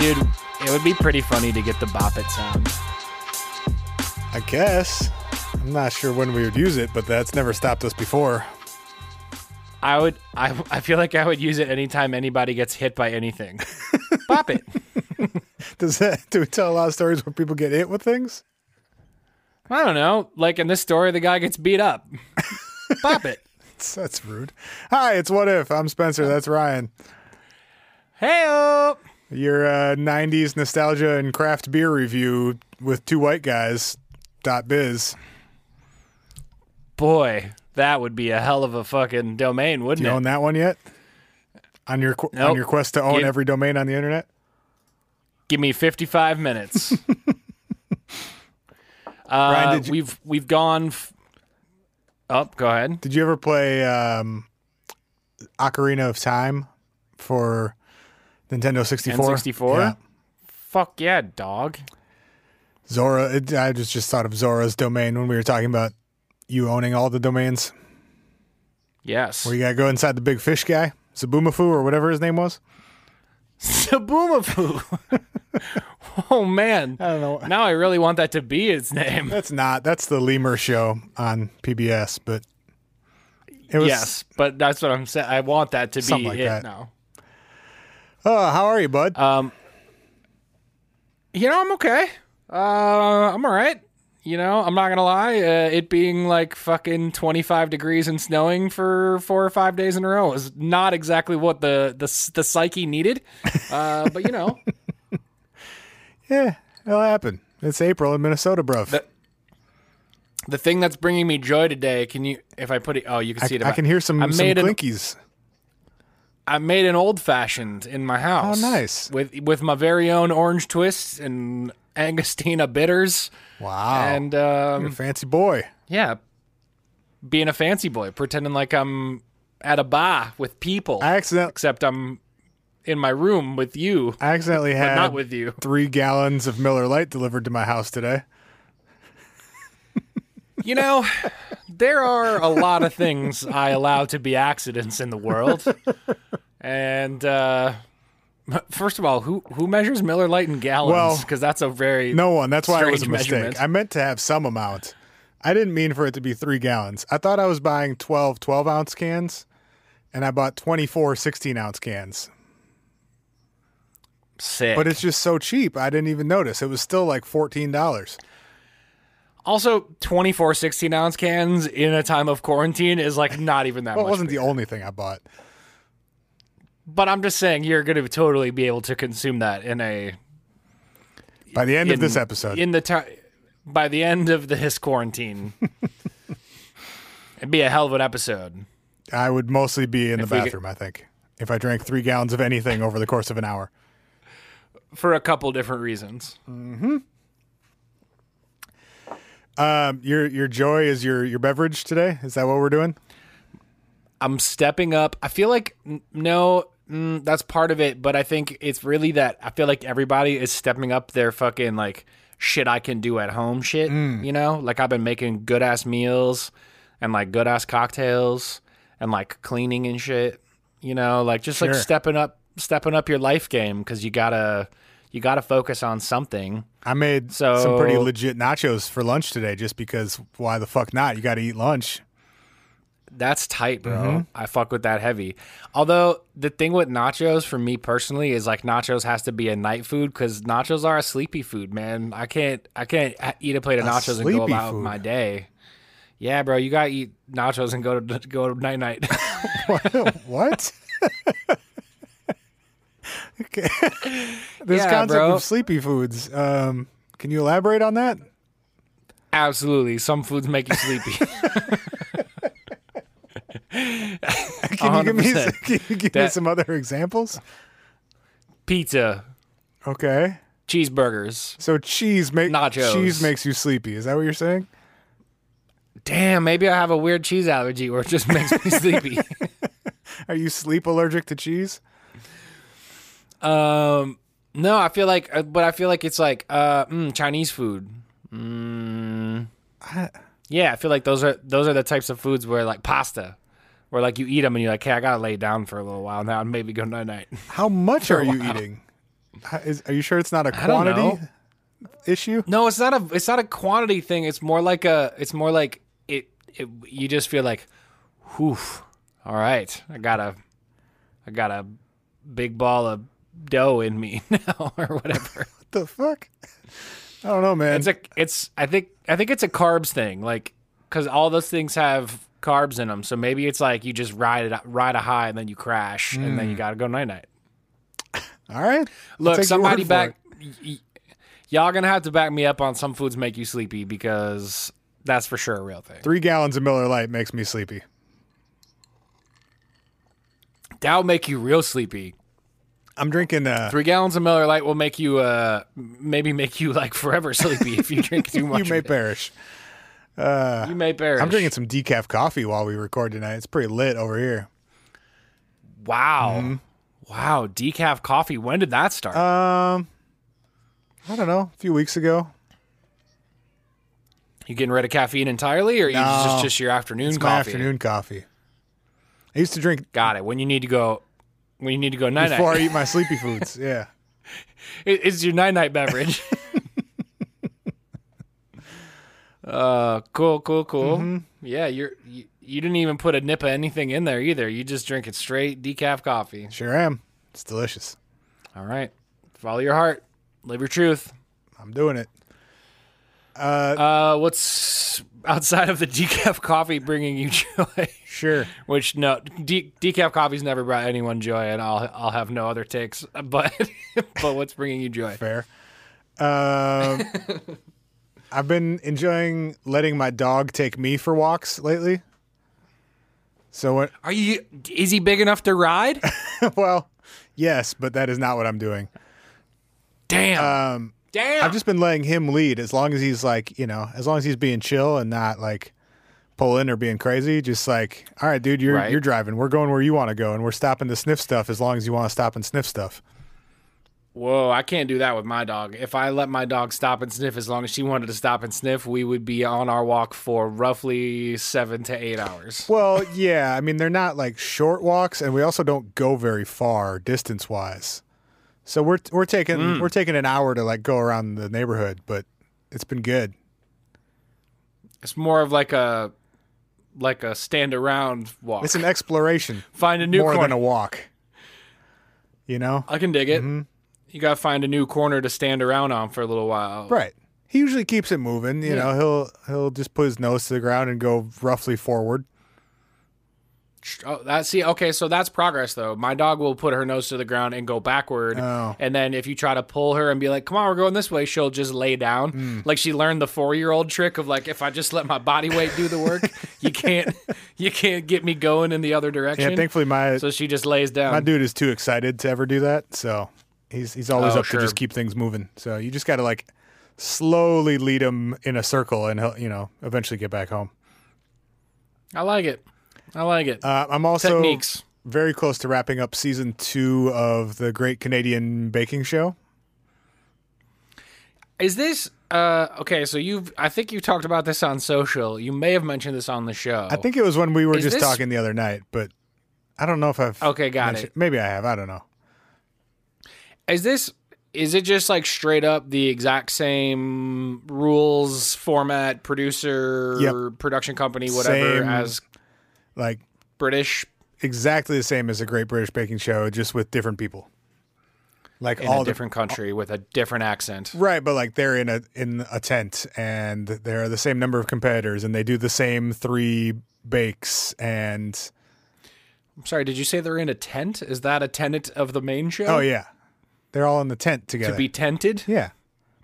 Dude, it would be pretty funny to get the bop it sound. I guess. I'm not sure when we would use it, but that's never stopped us before. I would I I feel like I would use it anytime anybody gets hit by anything. bop it. Does that do we tell a lot of stories where people get hit with things? I don't know. Like in this story, the guy gets beat up. bop it. That's, that's rude. Hi, it's What If. I'm Spencer. That's Ryan. Hey Your uh, 90s nostalgia and craft beer review with two white guys. Dot biz. Boy, that would be a hell of a fucking domain, wouldn't You it? own that one yet? On your qu- on your quest to own Give- every domain on the internet? Give me 55 minutes. uh, Ryan, did you- we've we've gone. F- oh, go ahead. Did you ever play um, Ocarina of Time for Nintendo 64? N64? Yeah. Fuck yeah, dog. Zora. It, I just just thought of Zora's domain when we were talking about you owning all the domains. Yes. Where you gotta go inside the big fish guy, Zoboomafoo or whatever his name was. Zoboomafoo. oh man. I don't know. Now I really want that to be his name. That's not. That's the Lemur show on PBS, but it was. yes, but that's what I'm saying. I want that to be like it that. now. Oh, how are you, bud? Um, you know, I'm okay. Uh, I'm all right. You know, I'm not gonna lie. Uh, it being like fucking 25 degrees and snowing for four or five days in a row is not exactly what the the the psyche needed. Uh, but you know, yeah, it'll happen. It's April in Minnesota, bro. The- the thing that's bringing me joy today. Can you? If I put it, oh, you can I, see it. I can hear some, I some made an clinkies. I made an old fashioned in my house. Oh, nice. With with my very own orange twists and Angostura bitters. Wow. And You're um, a fancy boy. yeah, being a fancy boy, pretending like I'm at a bar with people, I accident, except I'm in my room with you, I accidentally had not with you. three gallons of Miller Lite delivered to my house today. You know, there are a lot of things I allow to be accidents in the world, and uh, first of all, who who measures Miller Lite in gallons? Well, Because that's a very No one. That's why it was a mistake. I meant to have some amount. I didn't mean for it to be three gallons. I thought I was buying 12 12 ounce cans, and I bought 24 16 ounce cans. sick. But it's just so cheap. I didn't even notice. It was still like $14. Also, 24 16 ounce cans in a time of quarantine is like not even that Well, it wasn't bigger. the only thing I bought. But I'm just saying you're going to totally be able to consume that in a By the end of this episode, in the time by the end of this quarantine. It'd be a hell of an episode. I would mostly be in If the bathroom, I think, if I drank three gallons of anything over the course of an hour. for a couple different reasons. Mm-hmm. Um, your your joy is your your beverage today. Is that what we're doing? I'm stepping up. I feel like no, mm, that's part of it, but I think it's really that I feel like everybody is stepping up their fucking like shit I can do at home shit. You know, like I've been making good ass meals and like good ass cocktails and like cleaning and shit. You know, like just like stepping up, stepping up your life game because you gotta you gotta focus on something. I made So- some pretty legit nachos for lunch today, just because. Why the fuck not? You got to eat lunch. That's tight, bro. Mm-hmm. I fuck with that heavy. Although the thing with nachos for me personally is like nachos has to be a night food because nachos are a sleepy food, man. I can't I can't eat a plate of nachos and go about food? my day. Yeah, bro, you gotta eat nachos and go to go to night night. what? okay. this Yeah, concept bro. of sleepy foods. Um, can you elaborate on that? Absolutely, some foods make you sleepy. Can you give me 100%. can you give me some other examples? Pizza, Okay. cheeseburgers. So cheese make Nachos. cheese makes you sleepy. Is that what you're saying? Damn, maybe I have a weird cheese allergy where it just makes me sleepy. Are you sleep allergic to cheese? Um, no, I feel like, uh, but I feel like it's like uh, mm, Chinese food. Mm, yeah, I feel like those are those are the types of foods where like pasta, where like you eat them and you're like, hey, I gotta lay down for a little while now and maybe go night night. How much are you eating? Is, are you sure it's not a quantity issue? No, it's not a it's not a quantity thing. It's more like a it's more like it, it you just feel like whew. All right. I got a I got a big ball of dough in me now or whatever. What the fuck? I don't know, man. it's a it's I think I think it's a carbs thing. Like cuz all those things have carbs in them. So maybe it's like you just ride it ride a high and then you crash and then you mm. got to go night night. All right. Look, somebody back. y- y- y'all gonna have to back me up on some foods make you sleepy because that's for sure a real thing. Three gallons of Miller Lite makes me sleepy. That'll make you real sleepy. I'm drinking. Uh, Three gallons of Miller Lite will make you, uh, maybe make you like forever sleepy if you drink too much. you may perish. You may perish. I'm drinking some decaf coffee while we record tonight. It's pretty lit over here. Wow, Mm-hmm. wow, decaf coffee. When did that start? Um, I don't know. A few weeks ago. you getting rid of caffeine entirely, or you No. just just your afternoon It's coffee? my afternoon coffee. I used to drink Got it. When you need to go, when you need to go night before I eat my sleepy foods. Yeah. It- it's your night night beverage. uh, cool, cool, cool. Mm-hmm. Yeah, you're you, you didn't even put a nip of anything in there either. You just drink it straight decaf coffee. Sure am. It's delicious. All right, follow your heart, live your truth. I'm doing it. Uh, what's outside of the decaf coffee bringing you joy? Sure. Which no, de- decaf coffee's never brought anyone joy, and I'll I'll have no other takes. But but what's bringing you joy? Fair. Um, I've been enjoying letting my dog take me for walks lately. So what? Are you? Is he big enough to ride? well, yes, but that is not what I'm doing. Damn. Um, Damn. I've just been letting him lead as long as he's like, you know, as long as he's being chill and not like pulling or being crazy. Just like, all right, dude, you're Right. you're driving. We're going where you want to go, and we're stopping to sniff stuff as long as you want to stop and sniff stuff. Whoa, I can't do that with my dog. If I let my dog stop and sniff as long as she wanted to stop and sniff, we would be on our walk for roughly seven to eight hours. Well, yeah, I mean they're not like short walks, and we also don't go very far distance wise. So we're we're taking we're taking an hour to like go around the neighborhood, but it's been good. It's more of like a like a stand around walk. It's an exploration Find a new more corner. than a walk. You know, I can dig it. Mm-hmm. You gotta find a new corner to stand around on for a little while. right? He usually keeps it moving. You know, he'll he'll just put his nose to the ground and go roughly forward. Oh, that see, okay, so that's progress though. My dog will put her nose to the ground and go backward, Oh. and then if you try to pull her and be like, "Come on, we're going this way," she'll just lay down. Hmm. Like she learned the four-year-old trick of like, if I just let my body weight do the work, you can't, you can't get me going in the other direction. Yeah, thankfully my so she just lays down. my dude is too excited to ever do that, so he's he's always Oh, up sure. to just keep things moving. So you just got to like slowly lead him in a circle, and he'll you know eventually get back home. I like it. I like it. Uh, I'm also Techniques. very close to wrapping up season two of the Great Canadian Baking Show. Is this uh okay? So you've, I think you talked about this on social. You may have mentioned this on the show. I think it was when we were Is just this- talking the other night, but I don't know if I've Okay, got mentioned- it. Maybe I have. I don't know. Is this is it just like straight up the exact same rules, format, producer, Yep. production company, whatever Same. as Like British exactly the same as a Great British Baking Show, just with different people. Like in all a the different country with a different accent? Right, but like they're in a in a tent and there are the same number of competitors and they do the same three bakes and I'm sorry, did you say they're in a tent? Is that a tenant of the main show? oh yeah. They're all in the tent together. To be tented? yeah.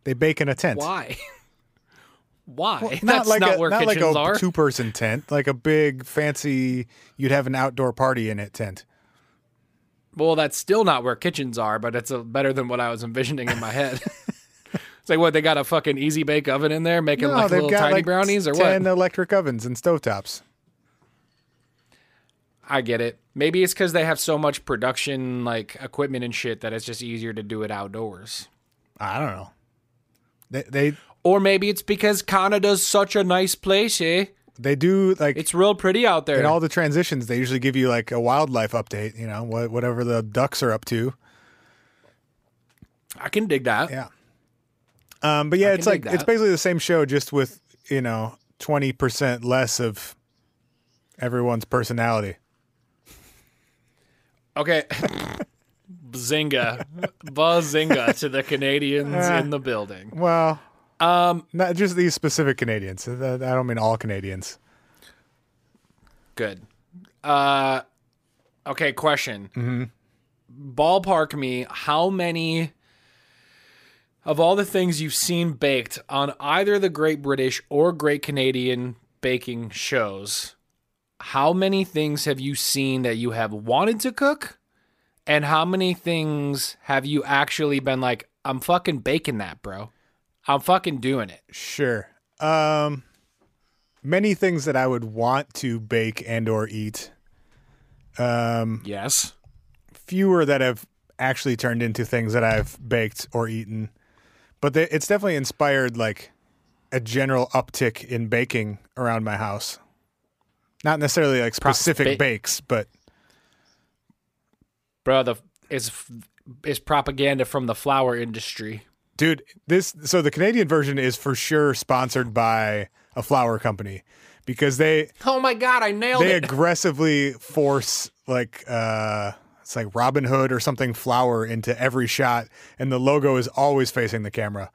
They bake in a tent. Why? Why? Not That's like not a where not like kitchens a are. two person tent, like a big fancy you'd have an outdoor party in it tent. Well, that's still not where kitchens are, but it's uh better than what I was envisioning in my head. it's like what they got a fucking easy bake oven in there making No, like little tiny like brownies or ten what? electric ovens and stovetops. I get it. Maybe it's because they have so much production like equipment and shit that it's just easier to do it outdoors. I don't know. They they Or maybe it's because Canada's such a nice place, eh? they do like It's real pretty out there. in all the transitions they usually give you like a wildlife update, you know, what whatever the ducks are up to. I can dig that. Yeah. Um, but yeah, it's like it's basically the same show, just with you know twenty percent less of everyone's personality. Okay. Zinga. Buzzinga to the Canadians in the building. Well, Um, not just these specific Canadians. I don't mean all Canadians. good. Uh, okay, question. Mm-hmm. Ballpark me how many of all the things you've seen baked on either the Great British or Great Canadian baking shows, how many things have you seen that you have wanted to cook? And how many things have you actually been like, I'm fucking baking that, bro? I'm fucking doing it. Sure. Um, many things that I would want to bake and or eat. Um, Yes. fewer that have actually turned into things that I've baked or eaten, but they, it's definitely inspired like a general uptick in baking around my house. Not necessarily like specific ba- bakes, but Bro, the is is propaganda from the flour industry. Dude, this so the Canadian version is for sure sponsored by a flour company because they Oh my god, I nailed they it. They aggressively force like uh it's like Robin Hood or something flour into every shot and the logo is always facing the camera.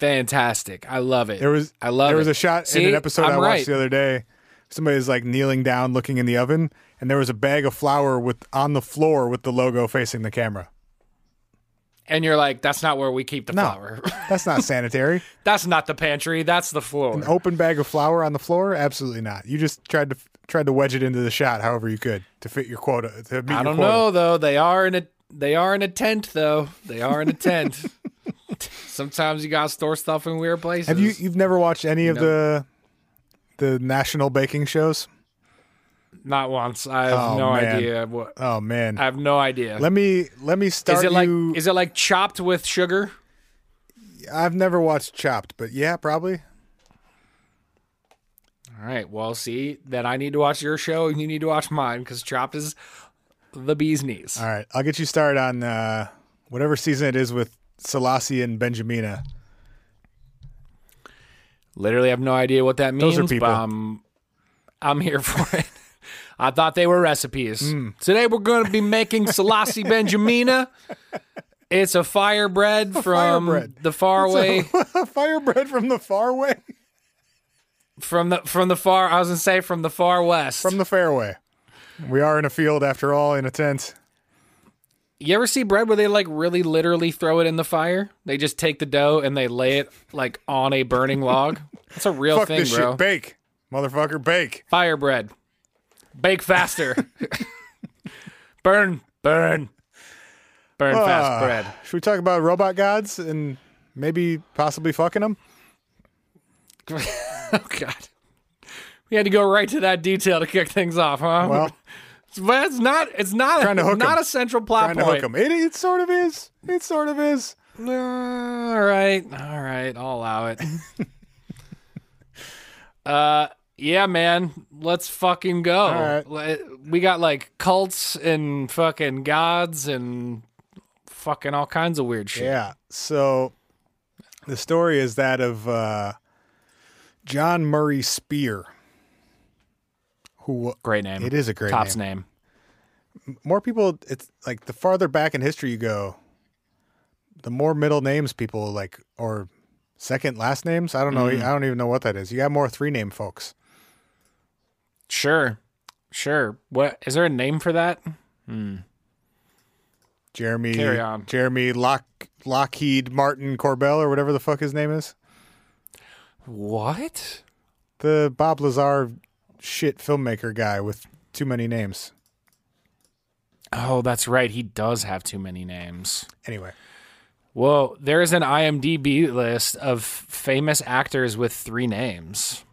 Fantastic. I love it. There was I love there was a shot in an episode I'm I watched right. the other day. Somebody's like kneeling down looking in the oven and there was a bag of flour with on the floor with the logo facing the camera. And you're like, that's not where we keep the No. flour. That's not sanitary. that's not the pantry. That's the floor. An open bag of flour on the floor? Absolutely not. You just tried to tried to wedge it into the shot however you could to fit your quota. To meet I your don't quota. know though. They are in a they are in a tent though. They are in a tent. Sometimes you gotta store stuff in weird places. Have you you've never watched any of the the national baking shows? Not once. I have Oh, no man. idea what. Oh man. I have no idea. let me let me start is it like you is it like chopped with sugar? I've never watched Chopped, but yeah, probably. All right. Well, see, then I need to watch your show and you need to watch mine because chopped is the bee's knees. All right, I'll get you started on uh, whatever season it is with Selasi and Benjamina. Literally have no idea what that means. Those are people. But I'm, I'm here for it. I thought they were recipes. Hmm. Today we're going to be making Selasi Benjamina. It's a fire bread from fire bread. the far away Fire bread from the far way, from the from the far. I was gonna say from the far west. from the fairway. We are in a field after all, in a tent. you ever see bread where they like really literally throw it in the fire? They just take the dough and they lay it like on a burning log. That's a real Fuck thing, this bro. shit, bake, motherfucker, bake. Fire bread. Bake faster. burn, burn. Burn Ah, fast bread. Should we talk about robot gods and maybe possibly fucking them? Oh god. We had to go right to that detail to kick things off, huh? Well, but it's not it's not Trying to hook not 'em. a central plot trying to hook them. It, it sort of is. It sort of is. Uh, all right, all right, I'll allow it. uh, yeah, man, let's fucking go. right. We got like cults and fucking gods and fucking all kinds of weird shit. Yeah. So the story is that of uh, John Murray Spear, who Great name. it is a great Top's name. name. More people, it's like the farther back in history you go, the more middle names people like, or second last names. I don't know. Mm. I don't even know what that is. You got more three name folks. Sure, sure. What is there a name for that? Hmm. Jeremy, Carry on. Jeremy Lock, Lockheed Martin Corbell or whatever the fuck his name is. What? The Bob Lazar shit filmmaker guy with too many names. Oh, that's right. He does have too many names. Anyway, Well, there is an IMDb list of famous actors with three names.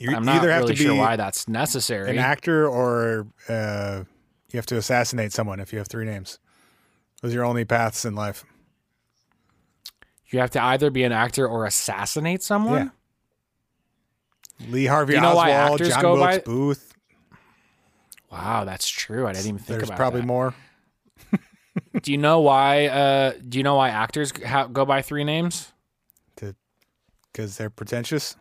You I'm not either have really to be sure why that's necessary. an actor or uh, you have to assassinate someone if you have three names. Those are your only paths in life. you have to either be an actor or assassinate someone. Lee Harvey you know why Oswald, actors John go Wilkes by- Booth. Wow, that's true. I didn't even think There's about probably that. more. do you know why? Uh, do you know why actors ha- go by three names? Because they're pretentious.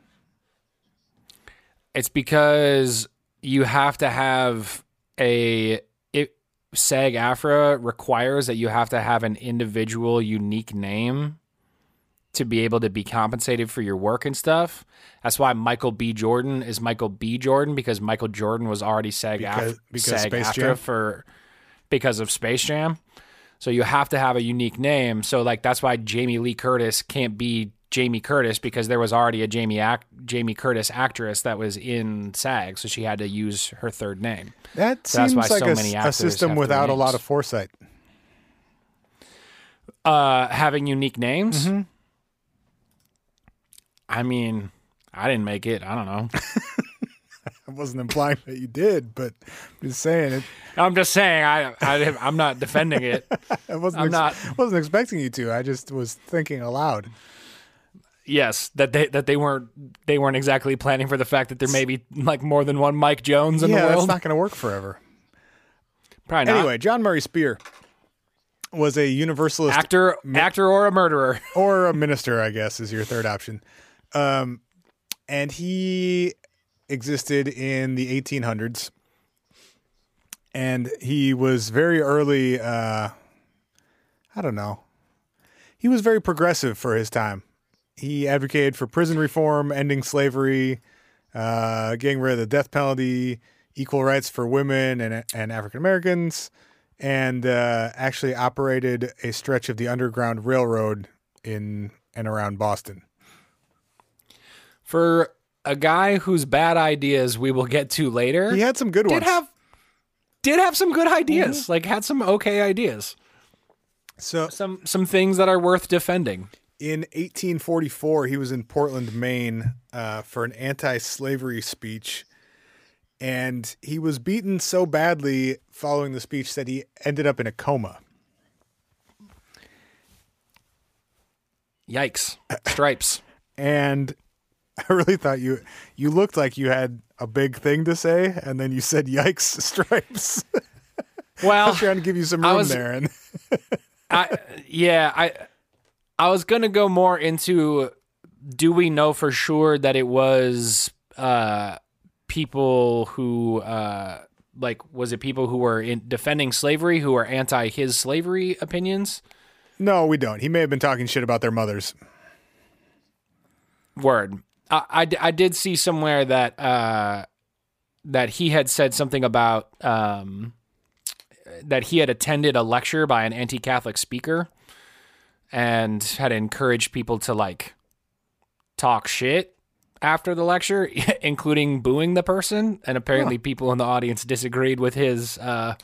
It's because you have to have a it SAG AFTRA requires that you have to have an individual unique name to be able to be compensated for your work and stuff. That's why Michael B. Jordan is Michael B. Jordan because Michael Jordan was already SAG Because- AFTRA, because SAG Space AFTRA Jam? for because of Space Jam. So you have to have a unique name. So like that's why Jamie Lee Curtis can't be Jamie Curtis because there was already a Jamie act, Jamie Curtis actress that was in SAG, so she had to use her third name. That So that's seems why like so a, many a system without a lot of foresight. Uh, having unique names. Mm-hmm. I mean, I didn't make it. I don't know. I wasn't implying that you did, but I'm just saying it. I'm just saying. I, I I'm not defending it. I wasn't. I'm not- wasn't expecting you to. I just was thinking aloud. Yes, that they that they weren't they weren't exactly planning for the fact that there may be like more than one Mike Jones in yeah, the world. Yeah, that's not going to work forever. Probably not. Anyway, John Murray Spear was a Universalist actor, actor, or a murderer. or a minister, I guess, is your third option. Um, and he existed in the 1800s, and he was very early. Uh, I don't know. He was very progressive for his time. He advocated for prison reform, ending slavery, uh, getting rid of the death penalty, equal rights for women and and African Americans, and uh, actually operated a stretch of the Underground Railroad in and around Boston. For a guy whose bad ideas we will get to later, He had some good did ones. have did have some good ideas. Mm-hmm. Like had some okay ideas. so Some some things that are worth defending. In 1844, he was in Portland, Maine, uh, for an anti-slavery speech, and he was beaten so badly following the speech that he ended up in a coma. Yikes. Stripes. And I really thought you you looked like you had a big thing to say, and then you said "yikes" stripes. Well, I was trying to give you some room was- there, and I yeah, I I was gonna go more into do we know for sure that it was uh people who uh like was it people who were in defending slavery who were anti his slavery opinions? no, we don't. He may have been talking shit about their mothers. Word. I, I, I did see somewhere that uh that he had said something about um that he had attended a lecture by an anti-Catholic speaker and had encouraged people to like talk shit after the lecture, including booing the person. And apparently, people in the audience disagreed with his uh,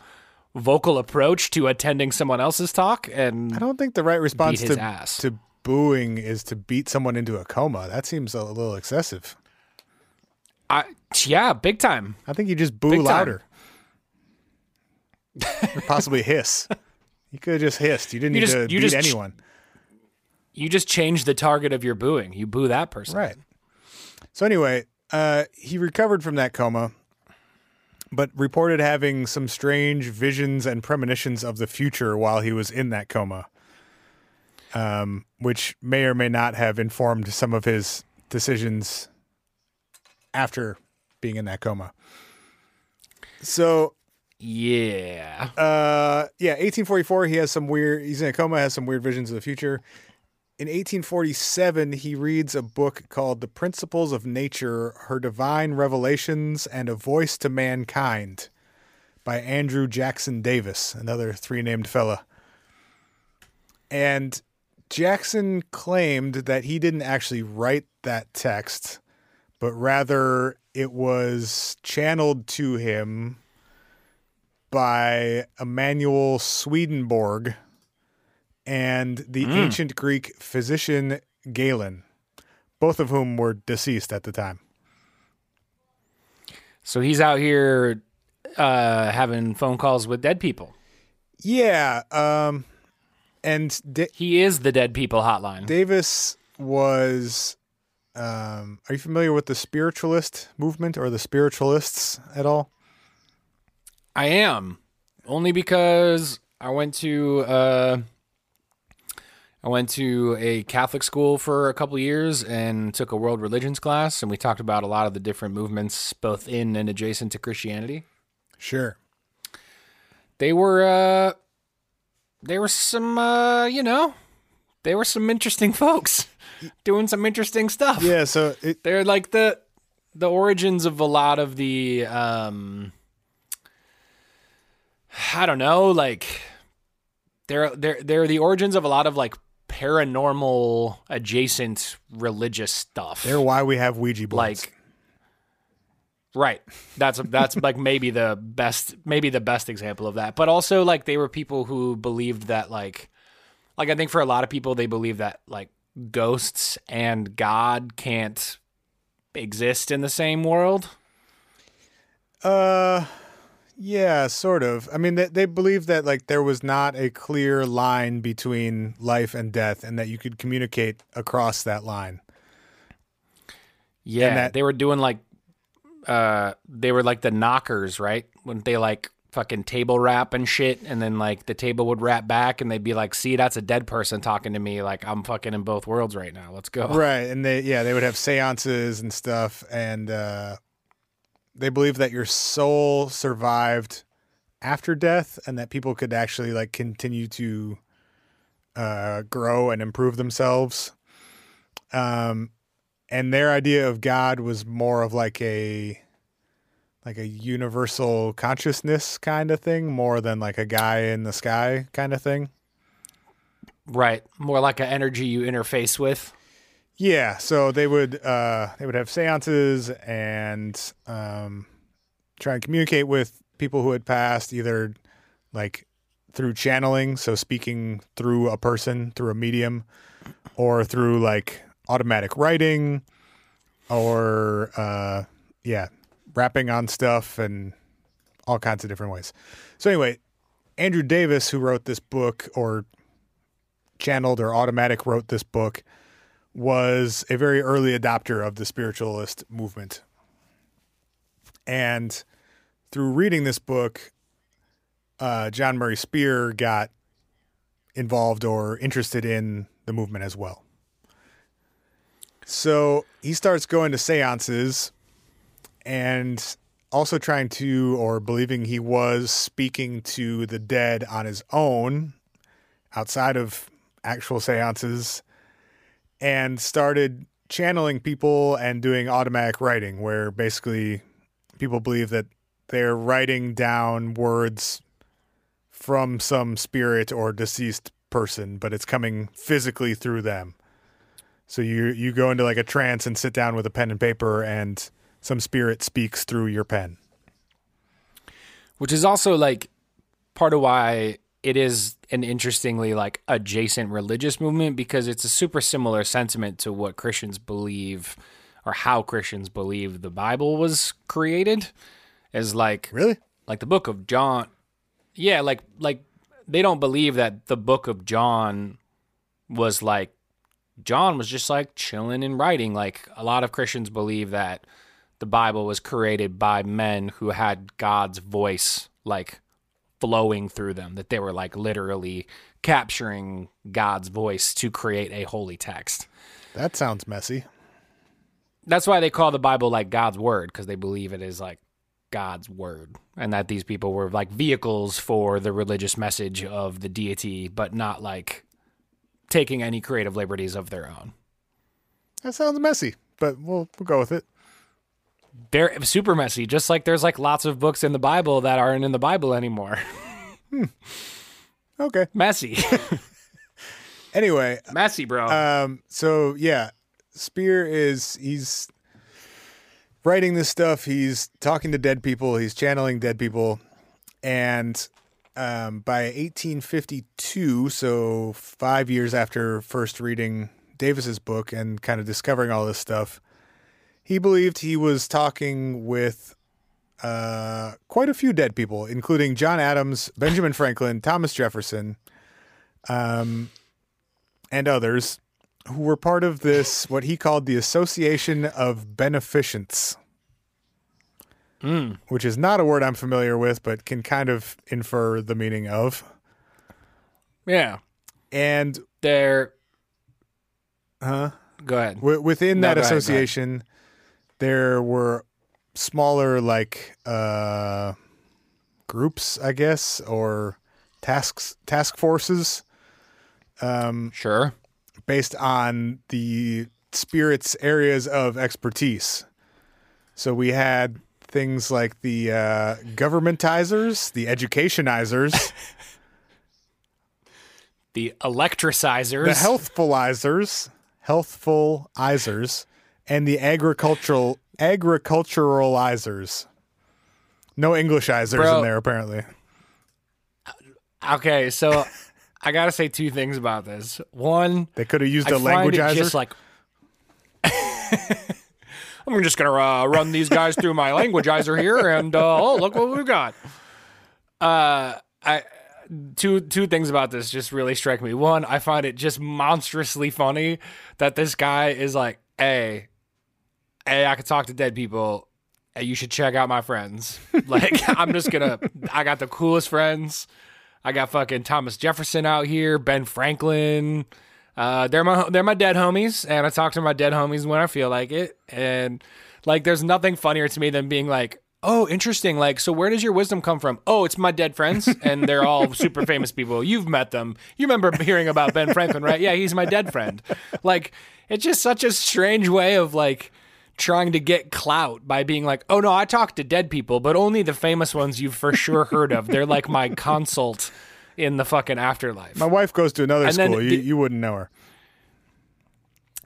vocal approach to attending someone else's talk. And I don't think the right response to ass. to booing is to beat someone into a coma. That seems a little excessive. I, yeah, big time. I think you just boo Big louder. or possibly hiss. You could have just hissed. You didn't You need just- to beat just anyone. You just change the target of your booing. You boo that person. Right. So anyway, uh, he recovered from that coma, but reported having some strange visions and premonitions of the future while he was in that coma, um, which may or may not have informed some of his decisions after being in that coma. So Yeah. uh, yeah, 1844. He has some weird. He's in a coma. Has some weird visions of the future. In 1847, he reads a book called "The Principles of Nature: Her Divine Revelations and a Voice to Mankind" by Andrew Jackson Davis, another three-named fella. And Jackson claimed that he didn't actually write that text, but rather it was channeled to him by Emanuel Swedenborg and the ancient Greek physician Galen, both of whom were deceased at the time. So he's out here uh, having phone calls with dead people. Yeah, um, and Da- He is the dead people hotline. Davis was. Um, are you familiar with the spiritualist movement or the spiritualists at all? I am only because I went to uh, I went to a Catholic school for a couple years and took a world religions class, and we talked about a lot of the different movements, both in and adjacent to Christianity. Sure. They were uh, they were some uh, you know, they were some interesting folks doing some interesting stuff. Yeah. So it, They're like the the origins of a lot of the um I don't know, like they're they're they're the origins of a lot of like paranormal adjacent religious stuff. they're why we have Ouija boards. like Right. That's that's like maybe the best maybe the best example of that. But also like they were people who believed that like like I think for a lot of people they believe that like ghosts and God can't exist in the same world. Uh, yeah, sort of. I mean, they, they believe that like there was not a clear line between life and death, and that you could communicate across that line. Yeah, that- they were doing like uh they were like the knockers, right? When they like fucking table rap and shit and then like the table would rap back and they'd be like, "See, that's a dead person talking to me like I'm fucking in both worlds right now. Let's go." Right, and they yeah they would have seances and stuff, and uh, they believe that your soul survived after death, and that people could actually like continue to uh, grow and improve themselves. Um, and their idea of God was more of like a like a universal consciousness kind of thing, more than like a guy in the sky kind of thing. Right. More like an energy you interface with. Yeah, so they would uh, they would have seances and um, try and communicate with people who had passed, either like through channeling, so speaking through a person through a medium, or through like automatic writing, or uh, yeah, rapping on stuff and all kinds of different ways. So anyway, Andrew Davis, who wrote this book, or channeled or automatic wrote this book was a very early adopter of the spiritualist movement. And through reading this book, uh, John Murray Spear got involved or interested in the movement as well. So he starts going to seances and also trying to, or believing he was speaking to the dead on his own outside of actual seances and started channeling people and doing automatic writing where basically people believe that they're writing down words from some spirit or deceased person but it's coming physically through them. So you you go into like a trance and sit down with a pen and paper and some spirit speaks through your pen. Which is also like part of why it is an interestingly like adjacent religious movement because it's a super similar sentiment to what Christians believe or how Christians believe the Bible was created is like really like the book of John. Yeah, like like they don't believe that the book of John was like John was just like chilling and writing. Like a lot of Christians believe that the Bible was created by men who had God's voice like flowing through them, that they were like literally capturing God's voice to create a holy text. that sounds messy That's why they call the Bible like God's word because they believe it is like God's word and that these people were like vehicles for the religious message of the deity, but not like taking any creative liberties of their own. that sounds messy but we'll we'll go with it They're super messy, just like there's like lots of books in the Bible that aren't in the Bible anymore. okay messy. anyway messy, bro. Um, so yeah, Spear is he's writing this stuff. He's talking to dead people. He's channeling dead people, and um, by 1852, so five years after first reading Davis's book and kind of discovering all this stuff, he believed he was talking with uh, quite a few dead people, including John Adams, Benjamin Franklin, Thomas Jefferson, um, and others who were part of this, what he called the Association of Beneficents, which is not a word I'm familiar with, but can kind of infer the meaning of. Yeah. and They're huh? go ahead. W- within No, that go ahead, association, there were smaller like uh, groups, I guess, or tasks, task forces, um, Sure. based on the spirit's areas of expertise. So we had things like the uh, governmentizers, the educationizers, The electricizers. the healthfulizers, healthfulizers, and the agricultural agriculturalizers. No Englishizers Bro. in there apparently. Okay, so I gotta say two things about this. One, They could have used I a find it just like I'm just gonna uh, run these guys through my languageizer here, and uh, oh, look what we've got. Uh, I two two things about this just really strike me. One, I find it just monstrously funny that this guy is like, "Hey, hey, I can talk to dead people. Hey, you should check out my friends. Like, I'm just gonna. I got the coolest friends. I got fucking Thomas Jefferson out here, Ben Franklin. Uh, they're my they're my dead homies, and I talk to my dead homies when I feel like it. And like, there's nothing funnier to me than being like, "Oh, interesting. Like, so where does your wisdom come from? Oh, it's my dead friends, and they're all super famous people. You've met them. You remember hearing about Ben Franklin, right? Yeah, he's my dead friend. Like, it's just such a strange way of like." Trying to get clout by being like, "Oh no, I talk to dead people, but only the famous ones you've for sure heard of. They're like my consult in the fucking afterlife." My wife goes to another And school. You, the- you wouldn't know her.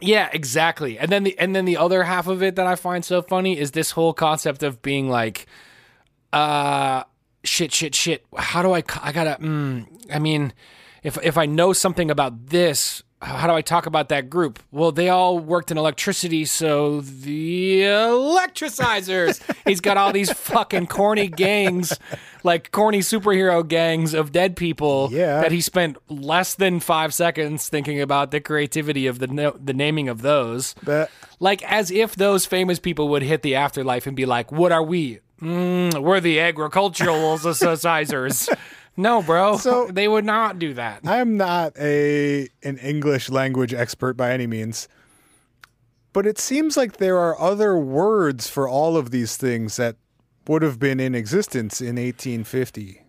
Yeah, exactly. And then the and then the other half of it that I find so funny is this whole concept of being like, uh, shit, shit, shit. How do I? I gotta. Mm, I mean, if if I know something about this, how do I talk about that group? Well, they all worked in electricity, so the electricizers. He's got all these fucking corny gangs, like corny superhero gangs of dead people Yeah. that he spent less than five seconds thinking about the creativity of the no- the naming of those. That Like as if those famous people would hit the afterlife and be like, "What are we? Mm, we're the agricultural socializers." No, bro. So- they would not do that. I am not a an English language expert by any means, but it seems like there are other words for all of these things that would have been in existence in 1850.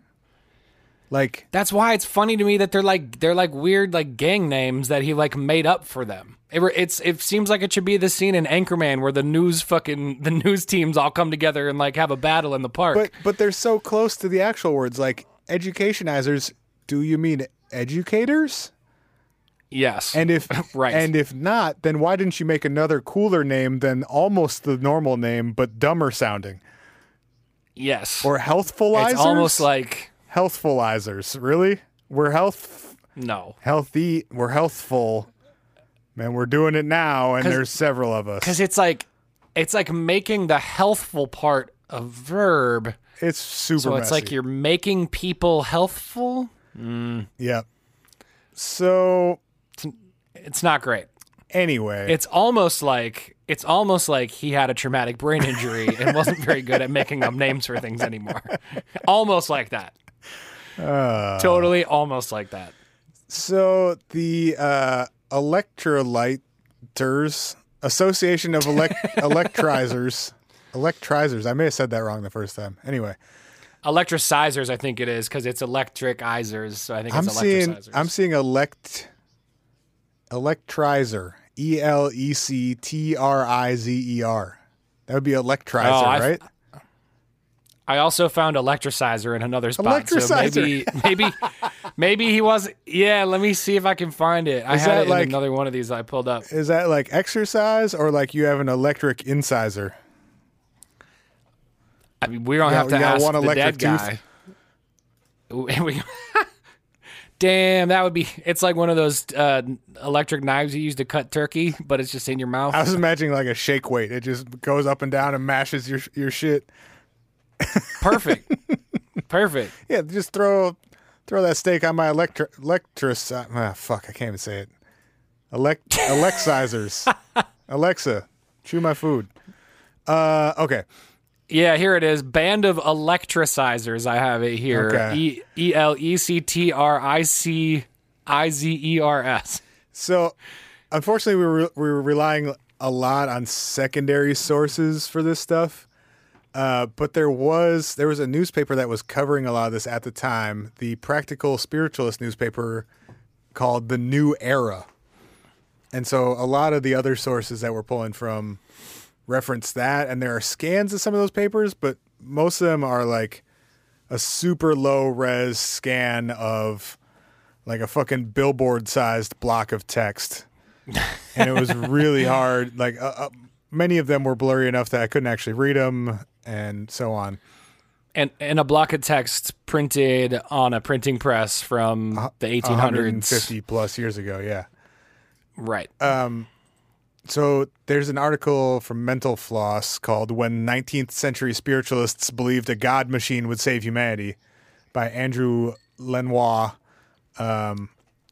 Like That's why it's funny to me that they're like they're like weird like gang names that he like made up for them. It, re- it's it seems like it should be the scene in Anchorman where the news fucking the news teams all come together and like have a battle in the park. but but they're so close to the actual words like educationizers. Do you mean educators? yes. And if Right. and if not, then why didn't you make another cooler name than almost the normal name but dumber sounding? yes. Or healthfulizers? it's almost like healthfulizers. Really? We're health no. healthy. We're healthful. Man, we're doing it now, and there's several of us. Because it's like it's like making the healthful part a verb. It's super. So it's messy. like you're making people healthful. Yeah. So It's not great. anyway, It's almost like it's almost like he had a traumatic brain injury and wasn't very good at making up names for things anymore. almost like that. Uh. totally almost like that. so the uh, electrolyters Association of elect- Electrizers. Electrizers. I may have said that wrong the first time. Anyway, Electricizers, I think it is, because it's electric izers. So I think I'm it's seeing electricizers. I'm seeing elect electrizer. E L E C T R I Z E R. That would be electrizer, Oh, right? I also found electricizer in another spot. So maybe maybe maybe he was yeah, let me see if I can find it. I Is had that it like- another one of these I pulled up. Is that like exercise or like you have an electric incisor? I mean, we don't You have got- to ask one the electric dead guy. We- Damn, that would be. It's like one of those uh, electric knives you use to cut turkey, but it's just in your mouth. I was imagining like a shake weight. It just goes up and down and mashes your your shit. Perfect, perfect. Yeah, just throw throw that steak on my electri electris. Ah, fuck, I can't even say it. Elect Alexizers. Alexa, chew my food. Uh, okay. Yeah, here it is. Band of electricizers. I have it here. E E L E C T R I C I Z E R S. So, unfortunately, we were we were relying a lot on secondary sources for this stuff. Uh, but there was there was a newspaper that was covering a lot of this at the time, the Practical Spiritualist newspaper called The New Era. And so a lot of the other sources that we're pulling from reference that and there are scans of some of those papers, but most of them are like a super low res scan of like a fucking billboard sized block of text. and it was really hard. Like uh, uh, many of them were blurry enough that I couldn't actually read them and so on. And and a block of text printed on a printing press from the 1800s. 150 plus years ago, yeah. Right. So there's an article from Mental Floss called When 19th Century Spiritualists Believed a God Machine Would Save Humanity by Andrew Lenoir um,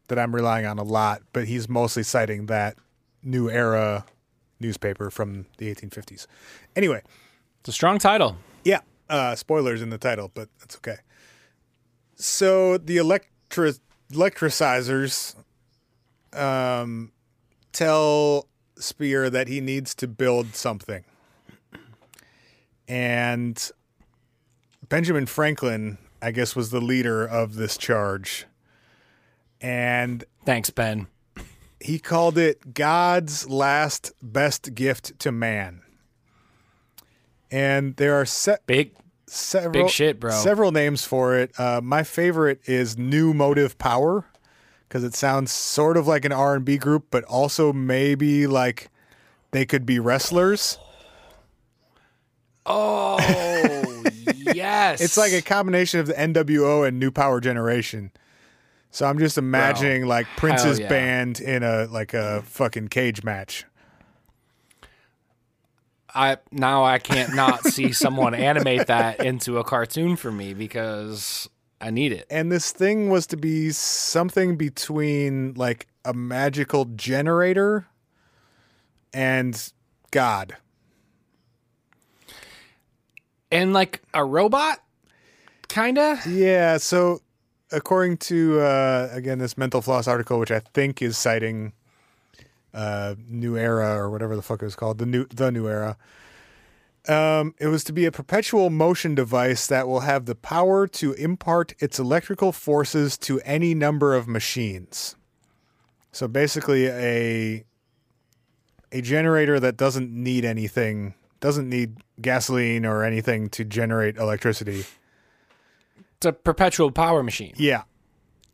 that I'm relying on a lot, but he's mostly citing that new era newspaper from the 1850s. Anyway, it's a strong title. yeah, uh, spoilers in the title, but that's okay. So the electri- electricizers um, tell Spear that he needs to build something. And Benjamin Franklin, I guess, was the leader of this charge. And Thanks, Ben. he called it God's last best gift to man. And there are se- Big several Big shit, bro. Several names for it. Uh, my favorite is New Motive Power because it sounds sort of like an R and B group, but also maybe like they could be wrestlers. Oh, yes. It's like a combination of the NWO and New Power Generation. So I'm just imagining like Prince's yeah. band in a like a fucking cage match. I now I can't not see someone animate that into a cartoon for me because I need it. And this thing was to be something between like a magical generator and God. And like a robot, kinda. Yeah, so according to uh, again this mental floss article, which I think is citing uh, New Era or whatever the fuck it was called, the new the New Era. Um, it was to be a perpetual motion device that will have the power to impart its electrical forces to any number of machines. So basically, a a generator that doesn't need anything, doesn't need gasoline or anything to generate electricity. It's a perpetual power machine, Yeah.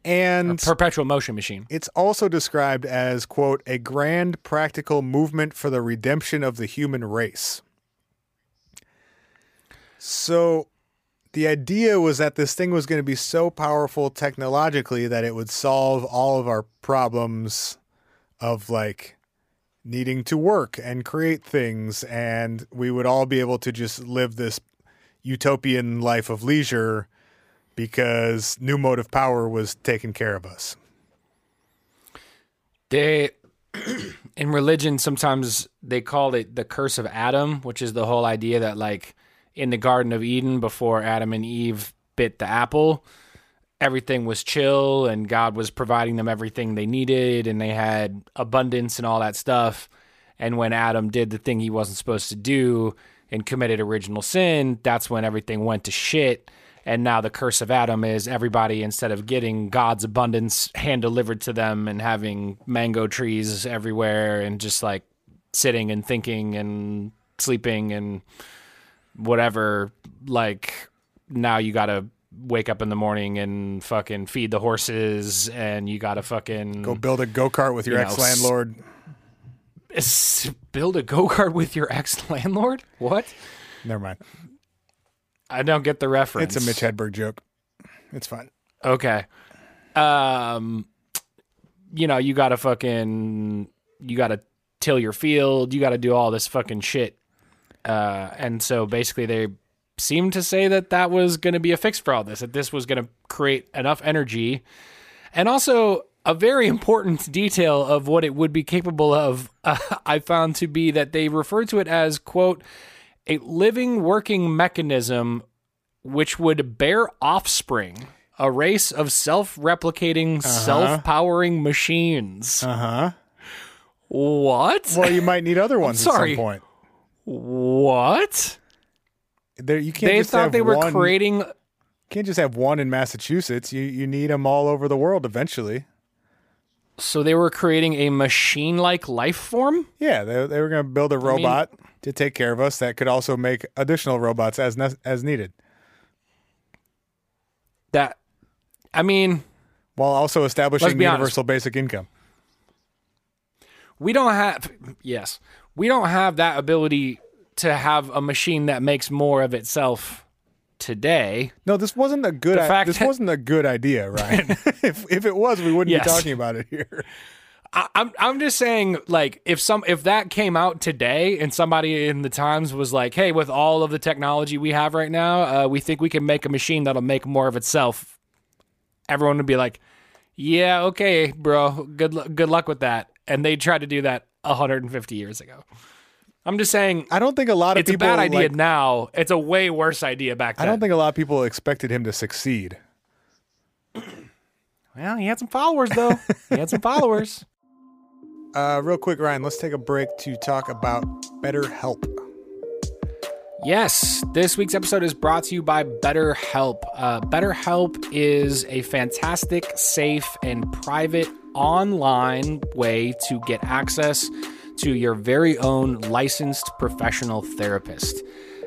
And perpetual motion machine. it's also described as, quote, a grand practical movement for the redemption of the human race. So the idea was that this thing was going to be so powerful technologically that it would solve all of our problems of like needing to work and create things and we would all be able to just live this utopian life of leisure because new motive power was taking care of us. They in religion sometimes they call it the curse of Adam, which is the whole idea that like in the Garden of Eden before Adam and Eve bit the apple, everything was chill and God was providing them everything they needed and they had abundance and all that stuff. And when Adam did the thing he wasn't supposed to do and committed original sin, that's when everything went to shit. And now the curse of Adam is everybody, instead of getting God's abundance hand delivered to them and having mango trees everywhere and just like sitting and thinking and sleeping and whatever, like now you got to wake up in the morning and fucking feed the horses and you got to fucking Go build a go kart with your You know, ex landlord. s- build a go kart with your ex landlord? What? Never mind. I don't get the reference. It's a Mitch Hedberg joke. It's fine. Okay. Um, you know, you gotta fucking, you gotta till your field. You gotta do all this fucking shit. Uh, and so basically, they seemed to say that that was going to be a fix for all this. That this was going to create enough energy, and also a very important detail of what it would be capable of. Uh, I found to be that they refer to it as quote a living working mechanism which would bear offspring a race of self-replicating, self-powering machines. Uh huh. What? Well, you might need other ones at some point. What? There, you can't They just thought they were one, creating Can't just have one in Massachusetts. You you need them all over the world eventually. so they were creating a machine-like life form? Yeah, they, they were going to build a robot to take care of us that could also make additional robots as ne- as needed, That I mean, while also establishing be honest. universal basic income. we don't have yes we don't have that ability to have a machine that makes more of itself today No, this wasn't a good. The I- this that- wasn't a good idea, Ryan. if if it was, we wouldn't Yes. be talking about it here. I, I'm, I'm just saying like if some if that came out today and somebody in the times was like hey with all of the technology we have right now uh, we think we can make a machine that'll make more of itself everyone would be like yeah okay bro good good luck with that and they tried to do that 150 years ago i'm just saying I don't think a lot of people. it's a bad idea like- now it's a way worse idea back then I don't think a lot of people expected him to succeed. Well, he had some followers though. he had some followers. Uh, real quick, Ryan, let's take a break to talk about BetterHelp. Yes, this week's episode is brought to you by BetterHelp. Uh, BetterHelp is a fantastic, safe, and private online way to get access to your very own licensed professional therapist.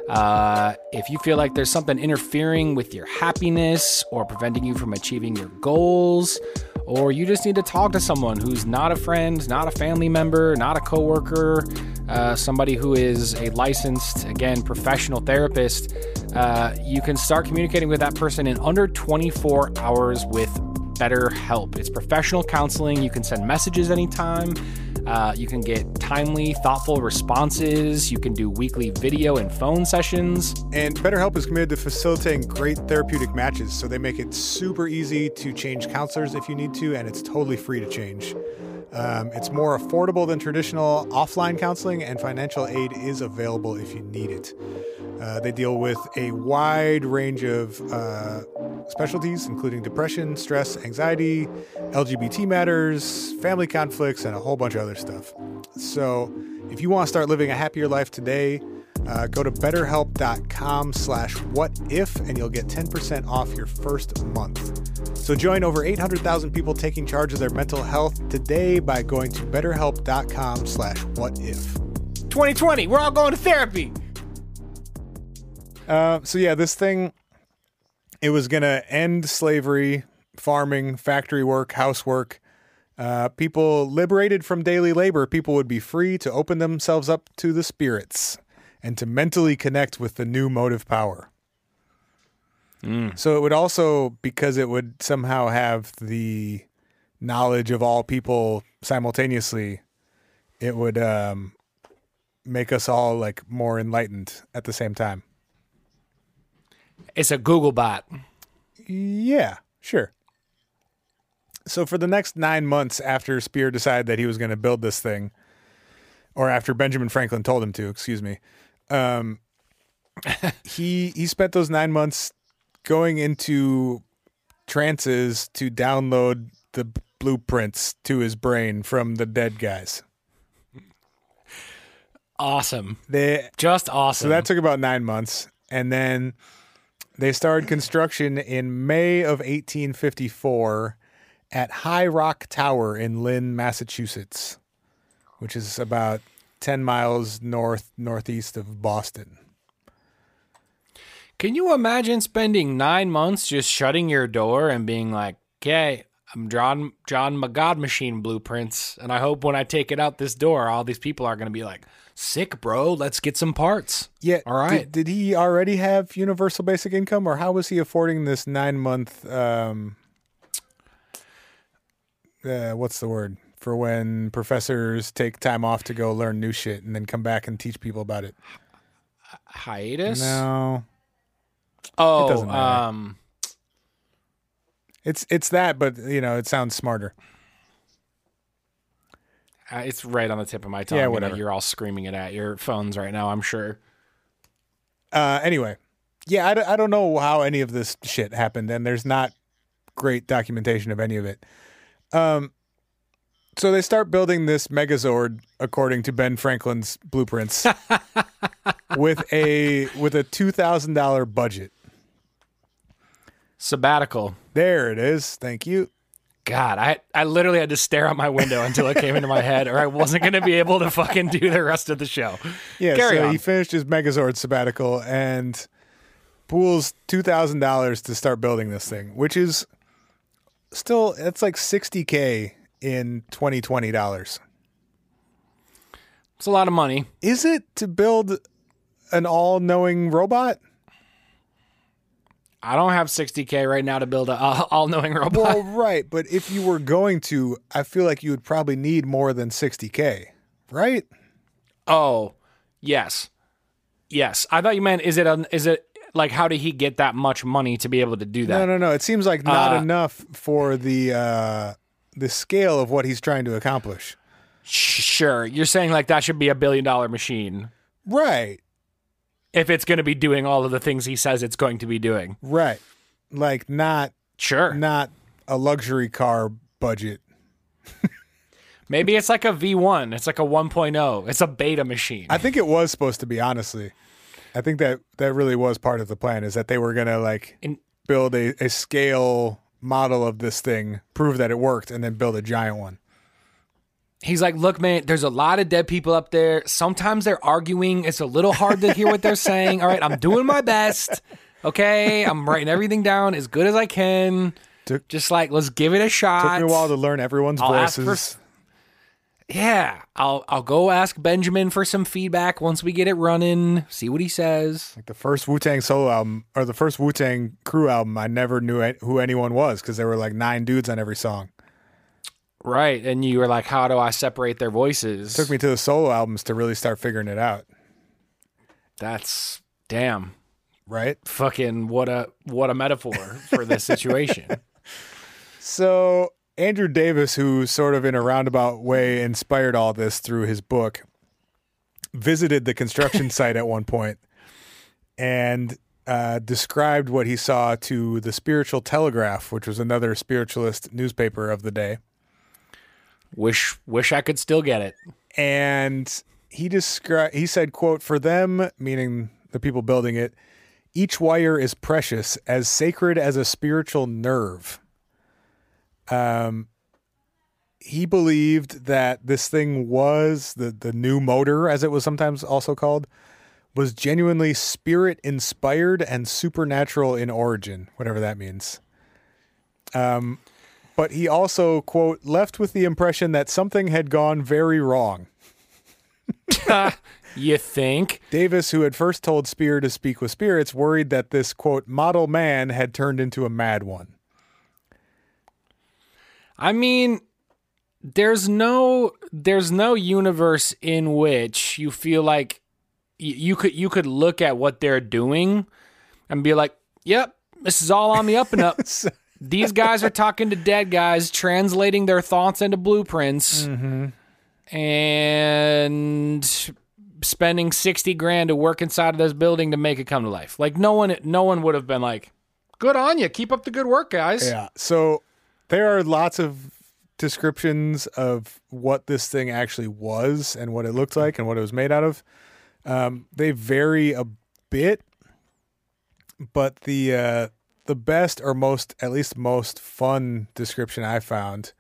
Uh, if you feel like there's something interfering with your happiness or preventing you from achieving your goals, or you just need to talk to someone who's not a friend, not a family member, not a coworker, uh, somebody who is a licensed, again, professional therapist, uh, you can start communicating with that person in under 24 hours with BetterHelp. It's professional counseling. You can send messages anytime. Uh, you can get timely, thoughtful responses. You can do weekly video and phone sessions. And BetterHelp is committed to facilitating great therapeutic matches, so they make it super easy to change counselors if you need to, and it's totally free to change. Um, it's more affordable than traditional offline counseling, and financial aid is available if you need it. Uh, they deal with a wide range of uh, specialties, including depression, stress, anxiety, LGBT matters, family conflicts, and a whole bunch of other stuff. So, if you want to start living a happier life today, uh, go to betterhelp.com slash what if and you'll get 10% off your first month. So join over 800,000 people taking charge of their mental health today by going to betterhelp.com slash what if. 2020, we're all going to therapy. Uh, so yeah, this thing, it was going to end slavery, farming, factory work, housework. Uh, people liberated from daily labor, people would be free to open themselves up to the spirits and to mentally connect with the new motive power. So it would also, because it would somehow have the knowledge of all people simultaneously, it would um, make us all like more enlightened at the same time. It's a Google bot. Yeah, sure. So for the next nine months after Spear decided that he was going to build this thing, or after Benjamin Franklin told him to, excuse me, um, he he spent those nine months going into trances to download the blueprints to his brain from the dead guys. Awesome. They Just awesome. So that took about nine months. And then they started construction in May of 1854 at High Rock Tower in Lynn, Massachusetts, which is about 10 miles north northeast of Boston. Can you imagine spending nine months just shutting your door and being like, okay, I'm drawing John my God machine blueprints, and I hope when I take it out this door, all these people are going to be like, sick, bro, let's get some parts. Yeah. All right. Did, did he already have universal basic income, or how was he affording this nine month? Um, uh, what's the word for when professors take time off to go learn new shit and then come back and teach people about it? Hiatus? No, Oh, doesn't matter. um, it's it's that, but you know, it sounds smarter. uh, it's right on the tip of my tongue. Yeah, whatever. You're all screaming it at your phones right now, I'm sure. Uh, anyway, yeah, I, d- I don't know how any of this shit happened, and there's not great documentation of any of it. Um, so they start building this Megazord according to Ben Franklin's blueprints with a with a two thousand dollar budget. Sabbatical. There it is. Thank you. God, I, I literally had to stare out my window until it came into my head, or I wasn't going to be able to fucking do the rest of the show. Yeah, Carry so on. he finished his Megazord sabbatical and pools two thousand dollars to start building this thing, which is still it's like sixty k in twenty twenty dollars. It's a lot of money. Is it to build an all knowing robot? I don't have 60k right now to build a all knowing robot. Well, right, but if you were going to, I feel like you would probably need more than sixty k, right? Oh, yes, yes. I thought you meant is it a, is it like how did he get that much money to be able to do that? No, no, no. It seems like not Uh, enough for the uh, the scale of what he's trying to accomplish. Sure, you're saying like that should be a billion dollar machine Right. if it's going to be doing all of the things he says it's going to be doing. Right. Like not Sure, not a luxury car budget. maybe it's like a V1. It's like a 1.0. It's a beta machine. I think it was supposed to be honestly. I think that that really was part of the plan is that they were going to like In- build a, a scale model of this thing, prove that it worked and then build a giant one. He's like, look, man, there's a lot of dead people up there. Sometimes they're arguing. It's a little hard to hear what they're saying. All right, I'm doing my best. Okay, I'm writing everything down as good as I can. Took- Just like, let's give it a shot. Took me a while to learn everyone's I'll voices. Yeah, I'll I'll go ask Benjamin for some feedback once we get it running. See what he says. like the first Wu Tang solo album or the first Wu Tang crew album, I never knew who anyone was because there were like nine dudes on every song. Right, and you were like, how do I separate their voices? took me to the solo albums to really start figuring it out. That's damn. Right. Fucking what a what a metaphor for this situation. So Andrew Davis, who sort of in a roundabout way inspired all this through his book, visited the construction site at one point and uh, described what he saw to the Spiritual Telegraph, which was another spiritualist newspaper of the day. wish wish I could still get it. and he described he said quote for them meaning the people building it each wire is precious as sacred as a spiritual nerve um he believed that this thing was the the new motor as it was sometimes also called was genuinely spirit inspired and supernatural in origin whatever that means um but he also quote left with the impression that something had gone very wrong You think? Davis, who had first told Spear to speak with spirits, worried that this quote model man had turned into a mad one. I mean, there's no there's no universe in which you feel like y- you could you could look at what they're doing and be like, "Yep, this is all on the up and up." These guys are talking to dead guys, translating their thoughts into blueprints, mm-hmm. and spending sixty grand to work inside of this building to make it come to life. Like no one, no one would have been like, "Good on you, keep up the good work, guys." Yeah. So there are lots of descriptions of what this thing actually was and what it looked like and what it was made out of. Um, they vary a bit, but the uh, the best or most, at least most fun description I found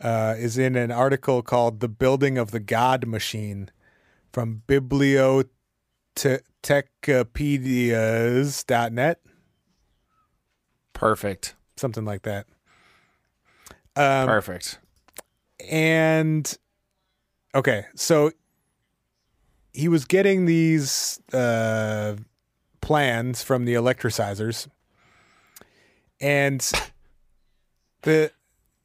uh, is in an article called "The Building of the God Machine" from bibliotechpedias.net, Perfect, something like that. Um, perfect. and okay, so he was getting these uh, plans from the electricizers, and the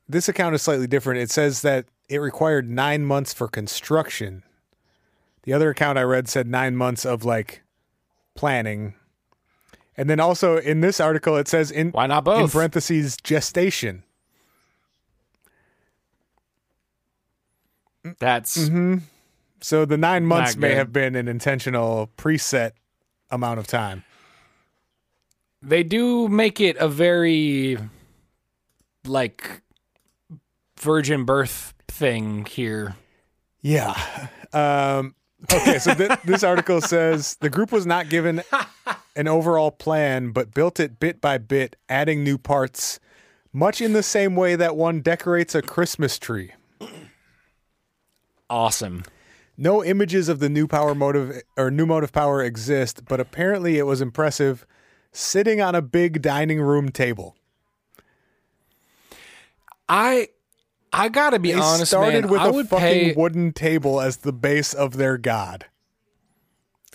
this account is slightly different. It says that it required nine months for construction. The other account I read said nine months of like planning. And then also in this article, it says in Why not both in parentheses gestation. That's Mm-hmm. So the nine months may good. have been an intentional preset amount of time. they do make it a very like virgin birth thing here. Yeah. Um, okay, so th- this article says the group was not given an overall plan, but built it bit by bit, adding new parts, much in the same way that one decorates a Christmas tree. Awesome. No images of the new power motive or new motive power exist, but apparently it was impressive sitting on a big dining room table. I I gotta be They honest, started man. with I a fucking pay, wooden table as the base of their god.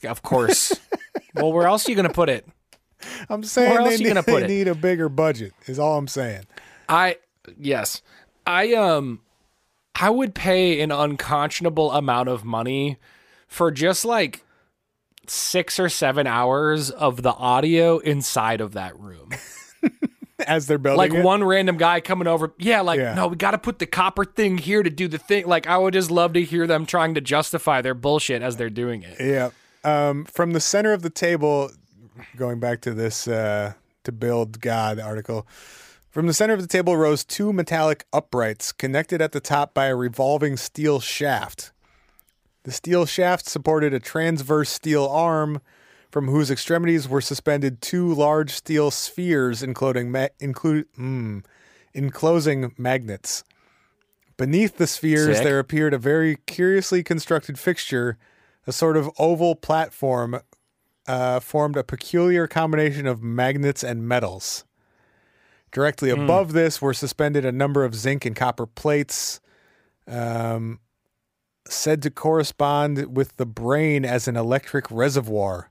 of course. well, where else are you gonna put it? I'm saying Where else they, you need, gonna put they it? need a bigger budget. Is all I'm saying. I yes, I um, I would pay an unconscionable amount of money for just like six or seven hours of the audio inside of that room. As they're building like it. one random guy coming over. Yeah, like Yeah. no, we got to put the copper thing here to do the thing. Like I would just love to hear them trying to justify their bullshit as they're doing it. Yeah. Um, from the center of the table, going back to this uh, to build God article, from the center of the table rose two metallic uprights connected at the top by a revolving steel shaft. The steel shaft supported a transverse steel arm from whose extremities were suspended two large steel spheres enclosing, ma- include, mm, enclosing magnets. Beneath the spheres, Sick. there appeared a very curiously constructed fixture, a sort of oval platform uh, formed a peculiar combination of magnets and metals. Directly above this were suspended a number of zinc and copper plates, um, said to correspond with the brain as an electric reservoir.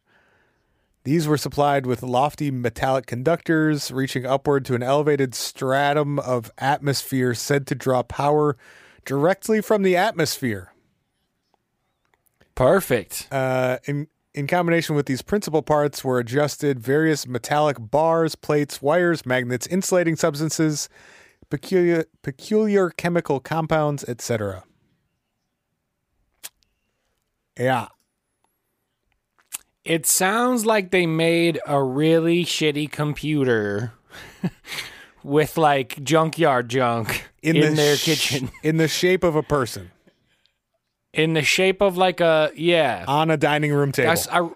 These were supplied with lofty metallic conductors, reaching upward to an elevated stratum of atmosphere said to draw power directly from the atmosphere. Perfect. Uh, in in combination with these principal parts were adjusted various metallic bars, plates, wires, magnets, insulating substances, peculiar peculiar chemical compounds, etc. Yeah. It sounds like they made a really shitty computer with like junkyard junk in, the their sh- kitchen in the shape of a person in the shape of like a yeah. on a dining room table. I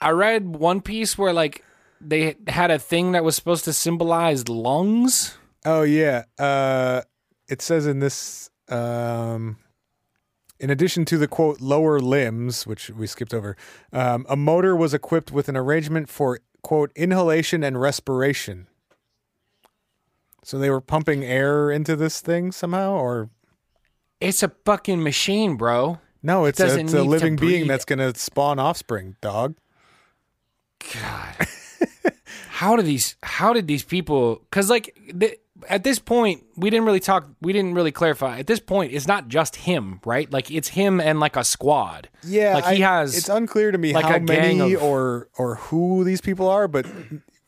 I read one piece where like they had a thing that was supposed to symbolize lungs. Oh yeah. Uh, it says in this, um, in addition to the quote lower limbs, which we skipped over, um, a motor was equipped with an arrangement for quote inhalation and respiration. So they were pumping air into this thing somehow, or It's a fucking machine, bro. no? It's a, it's a living being that's going to spawn offspring. Dog. God. how do these how did these people cuz like th- at this point we didn't really talk we didn't really clarify. At this point it's not just him, right? Like it's him and like a squad. Yeah, Like he I- has It's unclear to me like how many of- or or who these people are, but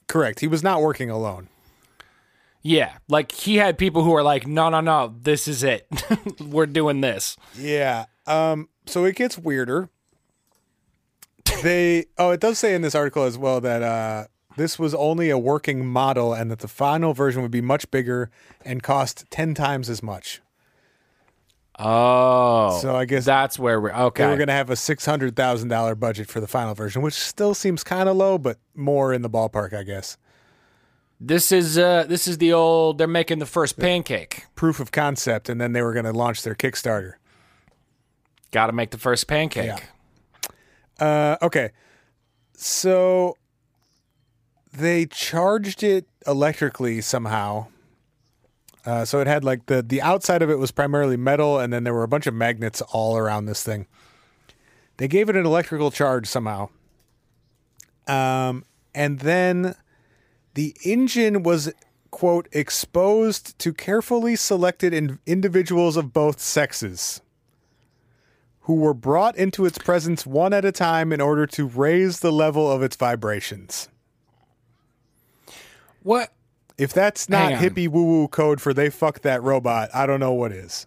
correct. He was not working alone. Yeah, like he had people who are like, "No, no, no, this is it. We're doing this." Yeah. Um. So it gets weirder. They. Oh, it does say in this article as well that uh, this was only a working model, and that the final version would be much bigger and cost ten times as much. Oh, So I guess that's where we're okay. We're going to have a six hundred thousand dollar budget for the final version, which still seems kind of low, but more in the ballpark, I guess. This is uh, this is the old. They're making the first pancake. Proof of concept, and then they were going to launch their Kickstarter. Got to make the first pancake. Uh, okay. So they charged it electrically somehow. Uh, so it had like the the outside of it was primarily metal, and then there were a bunch of magnets all around this thing. They gave it an electrical charge somehow. Um, and then the engine was quote exposed to carefully selected in- individuals of both sexes who were brought into its presence one at a time in order to raise the level of its vibrations. What? If that's not hippie woo woo code for they fuck that robot, I don't know what is.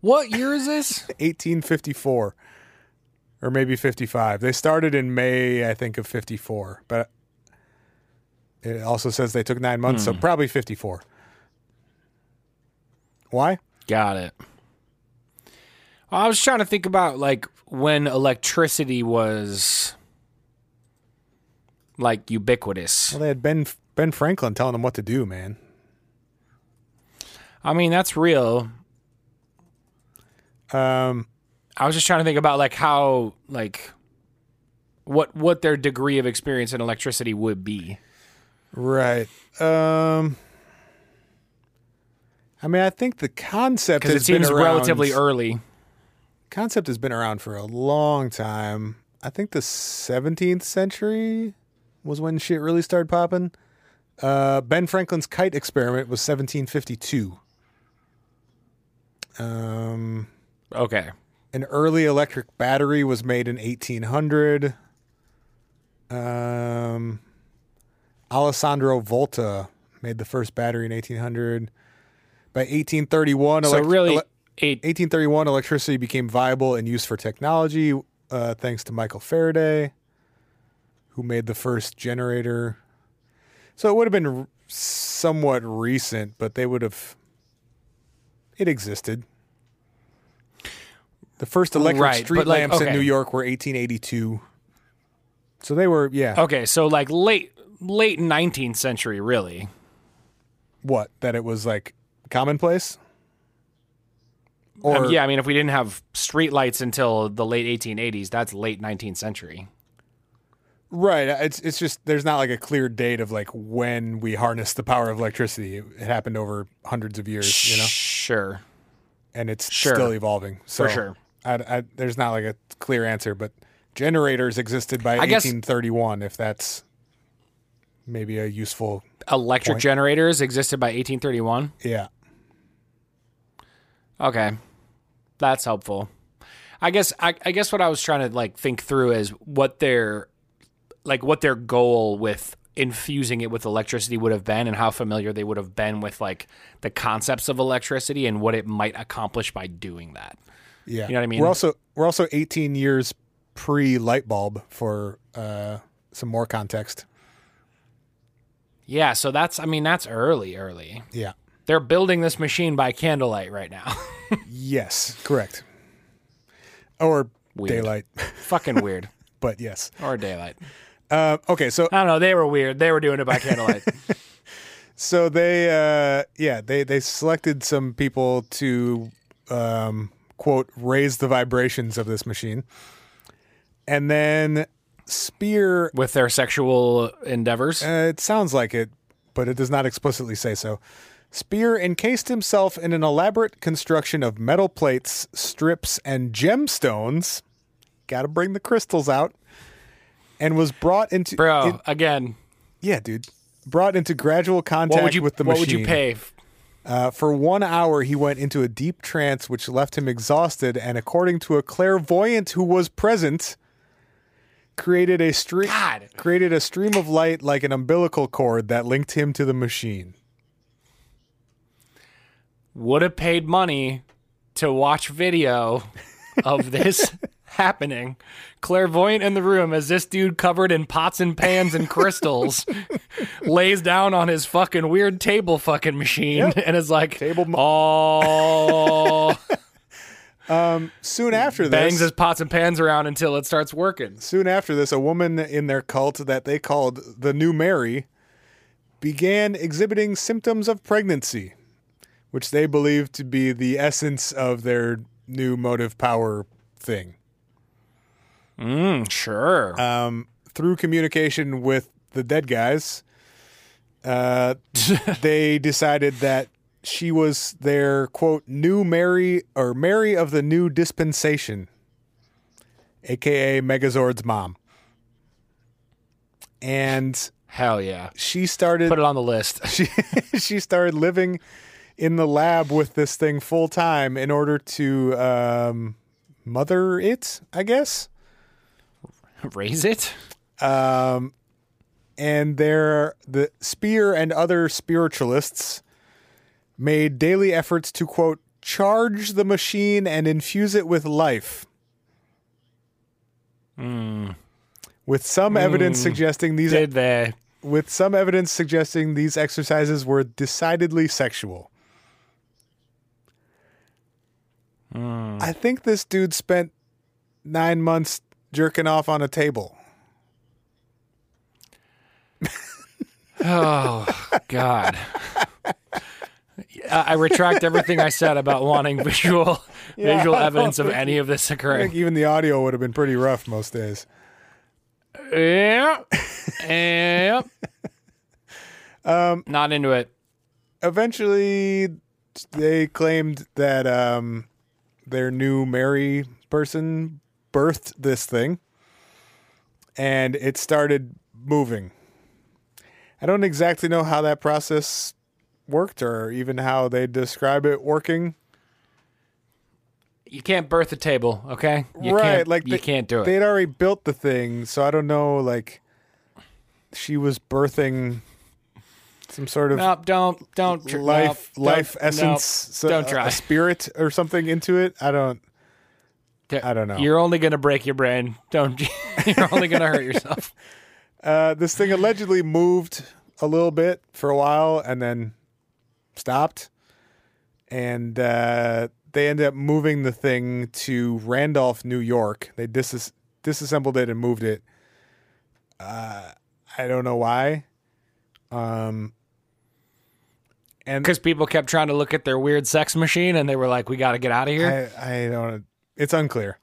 What year is this? 1854 or maybe 55. They started in May, I think, of 54. But It also says they took nine months, so probably 54. Why? Got it. I was trying to think about like when electricity was like ubiquitous. Well, they had Ben Ben Franklin telling them what to do, man. I mean, that's real. Um, I was just trying to think about like how like what what their degree of experience in electricity would be. right. Um, I mean, I think the concept Because has it seems been around, relatively early. concept has been around for a long time. I think the 17th century was when shit really started popping. Uh, ben Franklin's kite experiment was 1752. Um, Okay. An early electric battery was made in 1800. Um, Alessandro Volta made the first battery in 1800. By 1831, So elect- really ele- eight 1831, electricity became viable and used for technology, uh, thanks to Michael Faraday, who made the first generator. So it would have been r- somewhat recent, but they would have. It existed. The first electric Right, street like, lamps in. New York were 1882. So they were, yeah. Okay, so like late late 19th century really. What? That it was like commonplace? Um, Or yeah, I mean if we didn't have street lights until the late 1880s, that's late 19th century. Right. It's it's just there's not like a clear date of like when we harnessed the power of electricity. It, it happened over hundreds of years, you know, Sure. and it's Sure. still evolving. So For sure. I, I, there's not like a clear answer, but generators existed by I guess- 1831. If that's maybe a useful, Electric Point. generators existed by 1831. yeah. Okay. That's helpful. I guess I, I guess what I was trying to like think through is what their like what their goal with infusing it with electricity would have been and how familiar they would have been with like the concepts of electricity and what it might accomplish by doing that. Yeah. You know what I mean? We're also we're also 18 years pre light bulb for uh, some more context. Yeah, so that's I mean that's early early. Yeah. They're building this machine by candlelight right now. Yes. Correct. Or Weird. daylight, Fucking weird. but yes. Or daylight. Uh, okay. So I don't know, they were weird. They were doing it by candlelight. So they, uh, yeah, they they selected some people to um, quote raise the vibrations of this machine, and then Spear. with their sexual endeavors. Uh, it sounds like it, but it does not explicitly say so. Spear encased himself in an elaborate construction of metal plates, strips, and gemstones. Got to bring the crystals out, and was brought into Bro, in- again, yeah, dude. Brought into gradual contact you with the what machine. What would you pay? Uh, for one hour, he went into a deep trance, which left him exhausted, and according to a clairvoyant who was present, created a stream created a stream of light like an umbilical cord that linked him to the machine. Would have paid money to watch video of this happening. Clairvoyant in the room as this dude covered in pots and pans and crystals lays down on his fucking weird table fucking machine and is like, Table mo- oh, Soon after this, bangs his pots and pans around until it starts working. soon after this, a woman in their cult that they called the New Mary began exhibiting symptoms of pregnancy, which they believed to be the essence of their new motive power thing. Mm, sure. um, through communication with the dead guys, uh, they decided that she was their quote new Mary or Mary of the new dispensation, aka Megazord's mom, and Hell yeah. she started Put it on the list. she she started living in the lab with this thing full time in order to um, mother it, I guess. Raise it? um, and there the spear and other spiritualists made daily efforts to quote charge the machine and infuse it with life hmm. with some evidence hmm. suggesting these Did they? with some evidence suggesting these exercises were decidedly sexual. Hmm. I think this dude spent nine months jerking off on a table. Oh God. I retract everything I said about wanting visual visual evidence of any of this occurring. I think even the audio would have been pretty rough most days. Yeah. Yep. Um, Not into it. Eventually, they claimed that um, their new Mary person birthed this thing, and it started moving. I don't exactly know how that process worked, or even how they describe it working. You can't birth a table, okay? You right, can't, like you they- can't do it. They'd already built the thing, so I don't know. Like, she was birthing some sort of Nope, don't don't tr- life nope, life don't- essence nope, so- don't a- try. a spirit or something into it i don't I don't know. You're only gonna break your brain. Don't. You're only gonna hurt yourself. uh this thing allegedly moved a little bit for a while and then stopped and uh they ended up moving the thing to randolph new york they dis- disassembled it and moved it uh i don't know why um and Because people kept trying to look at their weird sex machine, and they were like, "We got to get out of here." I, I don't. It's unclear.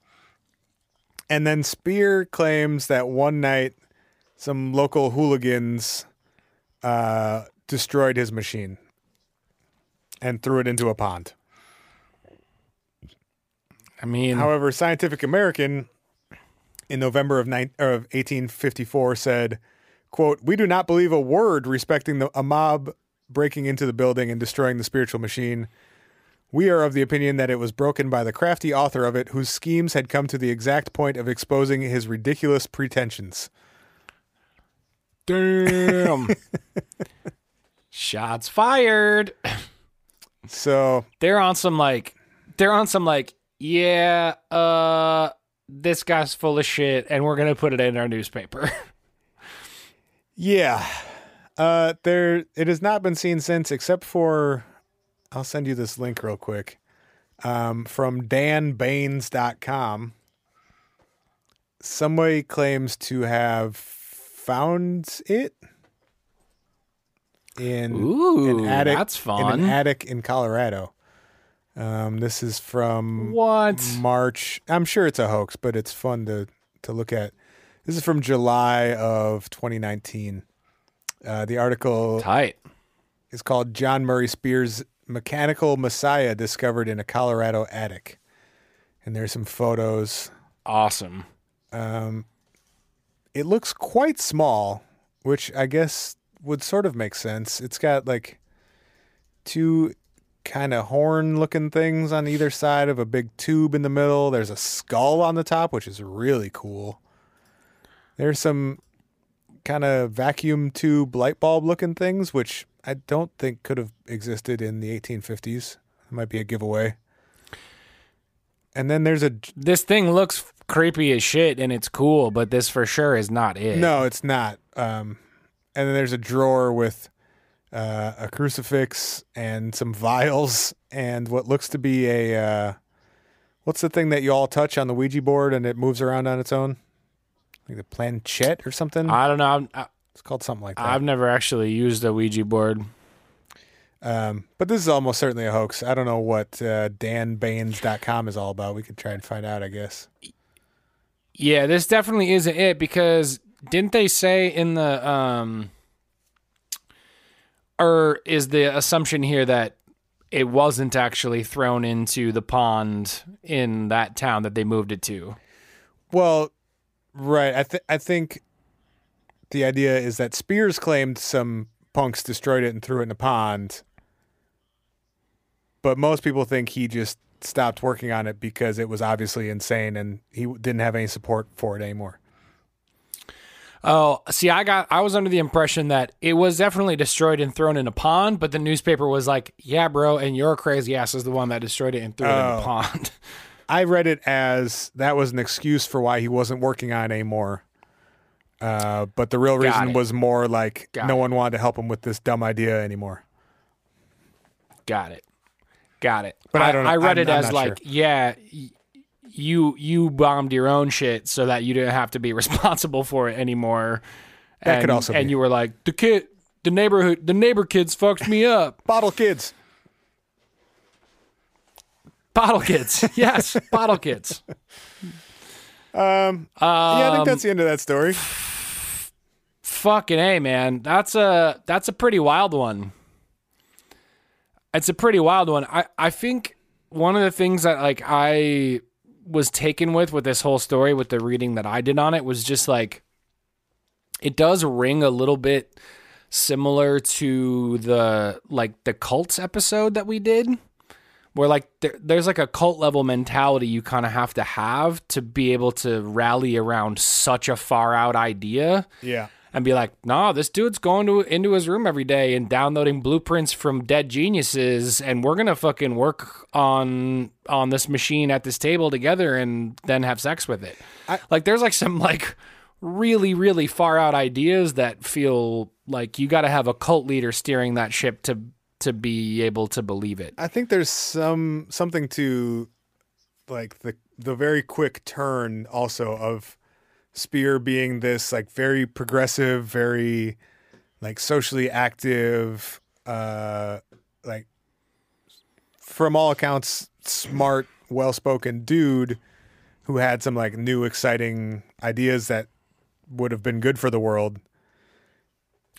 And then Spear claims that one night some local hooligans uh, destroyed his machine and threw it into a pond. I mean, However, Scientific American in November of, or of 1854 said, quote, We do not believe a word respecting the, a mob breaking into the building and destroying the spiritual machine. We are of the opinion that it was broken by the crafty author of it, whose schemes had come to the exact point of exposing his ridiculous pretensions. damn. Shots fired. So, They're on some like, they're on some like, yeah, uh, this guy's full of shit, and we're gonna put it in our newspaper. yeah, uh, there it has not been seen since, except for I'll send you this link real quick um, from danbaines.com. Somebody claims to have found it in Ooh, an attic. that's In an attic in Colorado. Um, this is from what? March. I'm sure it's a hoax, but it's fun to to look at. This is from July of 2019. Uh, the article Tight. is called "John Murray Spears' Mechanical Messiah Discovered in a Colorado Attic," and there's some photos. Awesome. Um, it looks quite small, which I guess would sort of make sense. It's got like two kind of horn looking things on either side of a big tube in the middle. There's a skull on the top, which is really cool. There's some kind of vacuum tube light bulb looking things, which I don't think could have existed in the 1850s. It might be a giveaway. And then there's a This thing looks creepy as shit, and it's cool, but this for sure is not it. No, it's not. Um, and then there's a drawer with uh, a crucifix and some vials and what looks to be a uh, what's the thing that you all touch on the Ouija board and it moves around on its own? Like the planchette or something. I don't know. I'm, I, it's called something like that. I've never actually used a Ouija board. Um, but this is almost certainly a hoax. I don't know what uh, danbaines.com is all about. We could try and find out, I guess. Yeah, this definitely isn't it because didn't they say in the um or is the assumption here that it wasn't actually thrown into the pond in that town that they moved it to? Well, right. I th- I think the idea is that Spears claimed some punks destroyed it and threw it in a pond, but most people think he just stopped working on it because it was obviously insane and he didn't have any support for it anymore. Oh, see, I got I was under the impression that it was definitely destroyed and thrown in a pond, but the newspaper was like, "Yeah, bro, and your crazy ass is the one that destroyed it and threw it in Oh. the pond." I read it as that was an excuse for why he wasn't working on it anymore. Uh, but the real reason was more like Got no it. one wanted to help him with this dumb idea anymore. Got it. Got it. But I don't know. I read I'm- it I'm as like, yeah, y- you you bombed your own shit so that you didn't have to be responsible for it anymore. That and, could also be and be. you were like the kid, the neighborhood, the neighbor kids fucked me up. Bottle kids. Bottle kids, yes, bottle kids. Um, yeah, I think that's the end of that story. Fucking a man, that's a that's a pretty wild one. It's a pretty wild one. I I think one of the things that like I was taken with with this whole story with the reading that I did on it was just like it does ring a little bit similar to the like the cults episode that we did where like there, there's like a cult level mentality you kind of have to have to be able to rally around such a far out idea Yeah. And be like, "Nah, this dude's going to into his room every day and downloading blueprints from dead geniuses, and we're gonna fucking work on on this machine at this table together, and then have sex with it." I- like, there's like some like really really far out ideas that feel like you got to have a cult leader steering that ship to to be able to believe it. I think there's some something to like the the very quick turn also of Spear being this like very progressive, very like socially active, uh like from all accounts smart, well-spoken dude who had some like new exciting ideas that would have been good for the world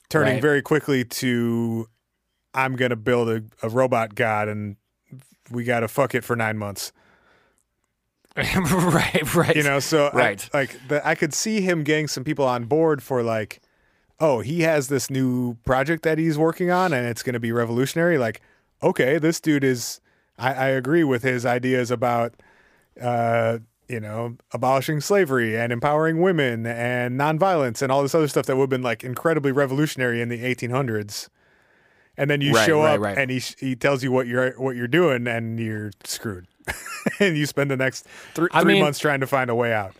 turning Right. very quickly to I'm gonna build a, a robot god and we gotta fuck it for nine months. right, right. You know, so I- Right. like the, I could see him getting some people on board for like, oh, he has this new project that he's working on and it's gonna be revolutionary. Like, okay, this dude is I, I agree with his ideas about uh, you know, abolishing slavery and empowering women and nonviolence and all this other stuff that would have been like incredibly revolutionary in the 1800s. And then you Right, show right, up right. and he he tells you what you're what you're doing and you're screwed. and you spend the next three, mean- months trying to find a way out.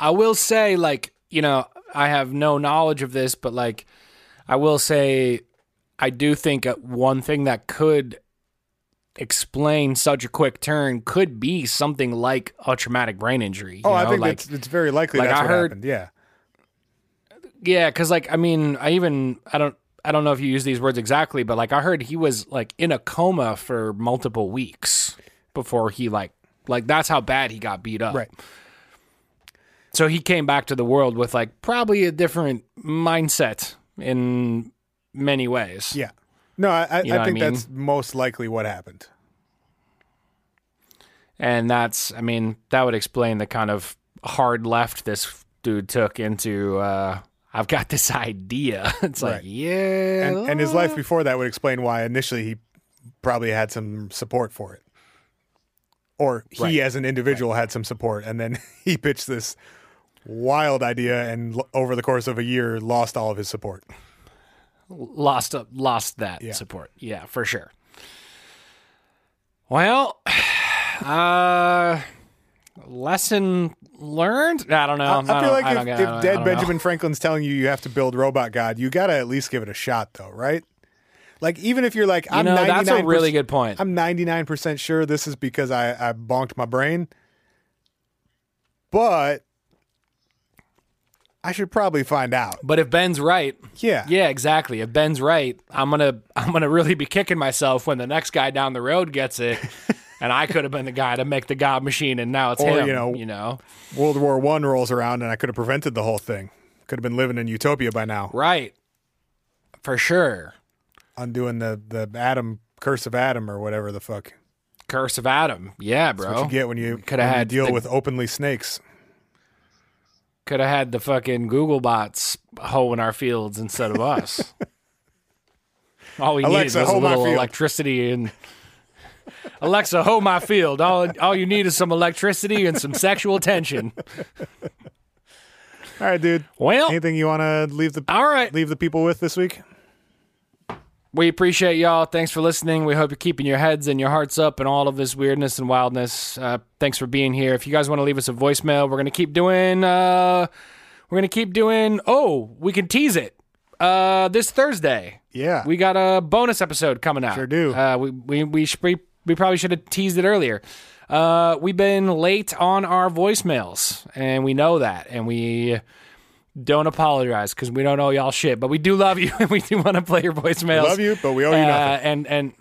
I will say, like, you know, I have no knowledge of this, but like, I will say, I do think one thing that could explain such a quick turn could be something like a traumatic brain injury. Oh, you I think like, it's, it's very likely like that's I what heard- happened. Yeah. yeah, because like, I mean, I even I don't. I don't know if you use these words exactly, but like I heard he was like in a coma for multiple weeks before he like like that's how bad he got beat up. Right. So he came back to the world with like probably a different mindset in many ways. Yeah. No, I, I, You know I what I think mean? that's most likely what happened. And that's I mean, that would explain the kind of hard left this dude took into uh I've got this idea. It's like, yeah. And, and his life before that would explain why initially he probably had some support for it. Or he Right. as an individual had some support and then he pitched this wild idea and l- over the course of a year lost all of his support. lost lost that Yeah. support. Yeah, for sure. Well, uh lesson learned? I don't know. I, I feel like I if, get- if I don't- I dead don't know. Benjamin Franklin's telling you you have to build Robot God, you got to at least give it a shot though, right? Like even if you're like I'm know, that's a 99% really good point. I'm 99% sure this is because I, I bonked my brain. But I should probably find out. But if Ben's right, Yeah. yeah, exactly. If Ben's right, I'm gonna I'm gonna really be kicking myself when the next guy down the road gets it, and I could have been the guy to make the God machine, and now it's Or, him. you know- you know, World War One rolls around and I could have prevented the whole thing. Could have been living in utopia by now. right? For sure. Undoing the, the Adam curse of Adam or whatever the fuck. Curse of Adam. Yeah, That's bro. what you get when you, when you had deal the- with openly snakes. Could have had the fucking Google bots hoeing our fields instead of us. All we Alexa, needed was a little electricity and Alexa, hoe my field. All all you need is some electricity and some sexual tension. All right, dude. Well, Anything you want to leave the all right. leave the people with this week? We appreciate y'all. Thanks for listening. We hope you're keeping your heads and your hearts up and all of this weirdness and wildness. Uh, thanks for being here. If you guys want to leave us a voicemail, we're going to keep doing uh, We're gonna keep doing. Oh, we can tease it. Uh, this Thursday, Yeah. we got a bonus episode coming out. Sure do. Uh, we we we, we, we probably should have teased it earlier. Uh, we've been late on our voicemails, and we know that, and we don't apologize because we don't owe y'all shit, but we do love you, and we do want to play your voicemails. Love you, but we owe you Uh, nothing. and and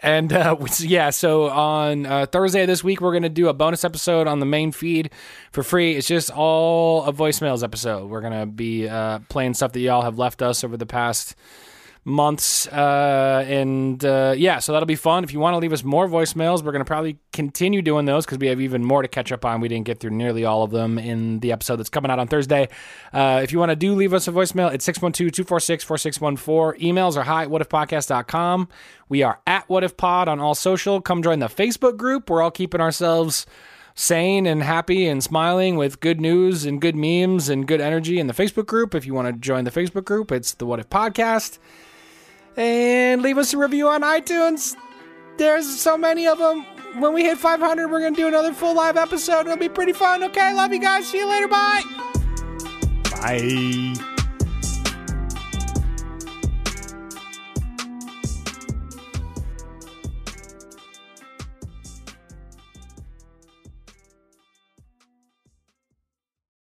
and uh, yeah, so on uh, Thursday this week, we're going to do a bonus episode on the main feed for free. It's just all a voicemails episode. We're going to be uh, playing stuff that y'all have left us over the past months. Uh, and uh, yeah, so that'll be fun. If you want to leave us more voicemails, we're going to probably continue doing those because we have even more to catch up on. We didn't get through nearly all of them in the episode that's coming out on Thursday. Uh, if you want to do leave us a voicemail, it's 612 246 4614. Emails are hi at whatifpodcast.com. We are at whatifpod on all social. Come join the Facebook group. We're all keeping ourselves sane and happy and smiling with good news and good memes and good energy in the Facebook group. If you want to join the Facebook group, it's the What If Podcast and leave us a review on iTunes. There's so many of them. When we hit 500, we're going to do another full live episode. It'll be pretty fun. Okay, love you guys. See you later. Bye. Bye.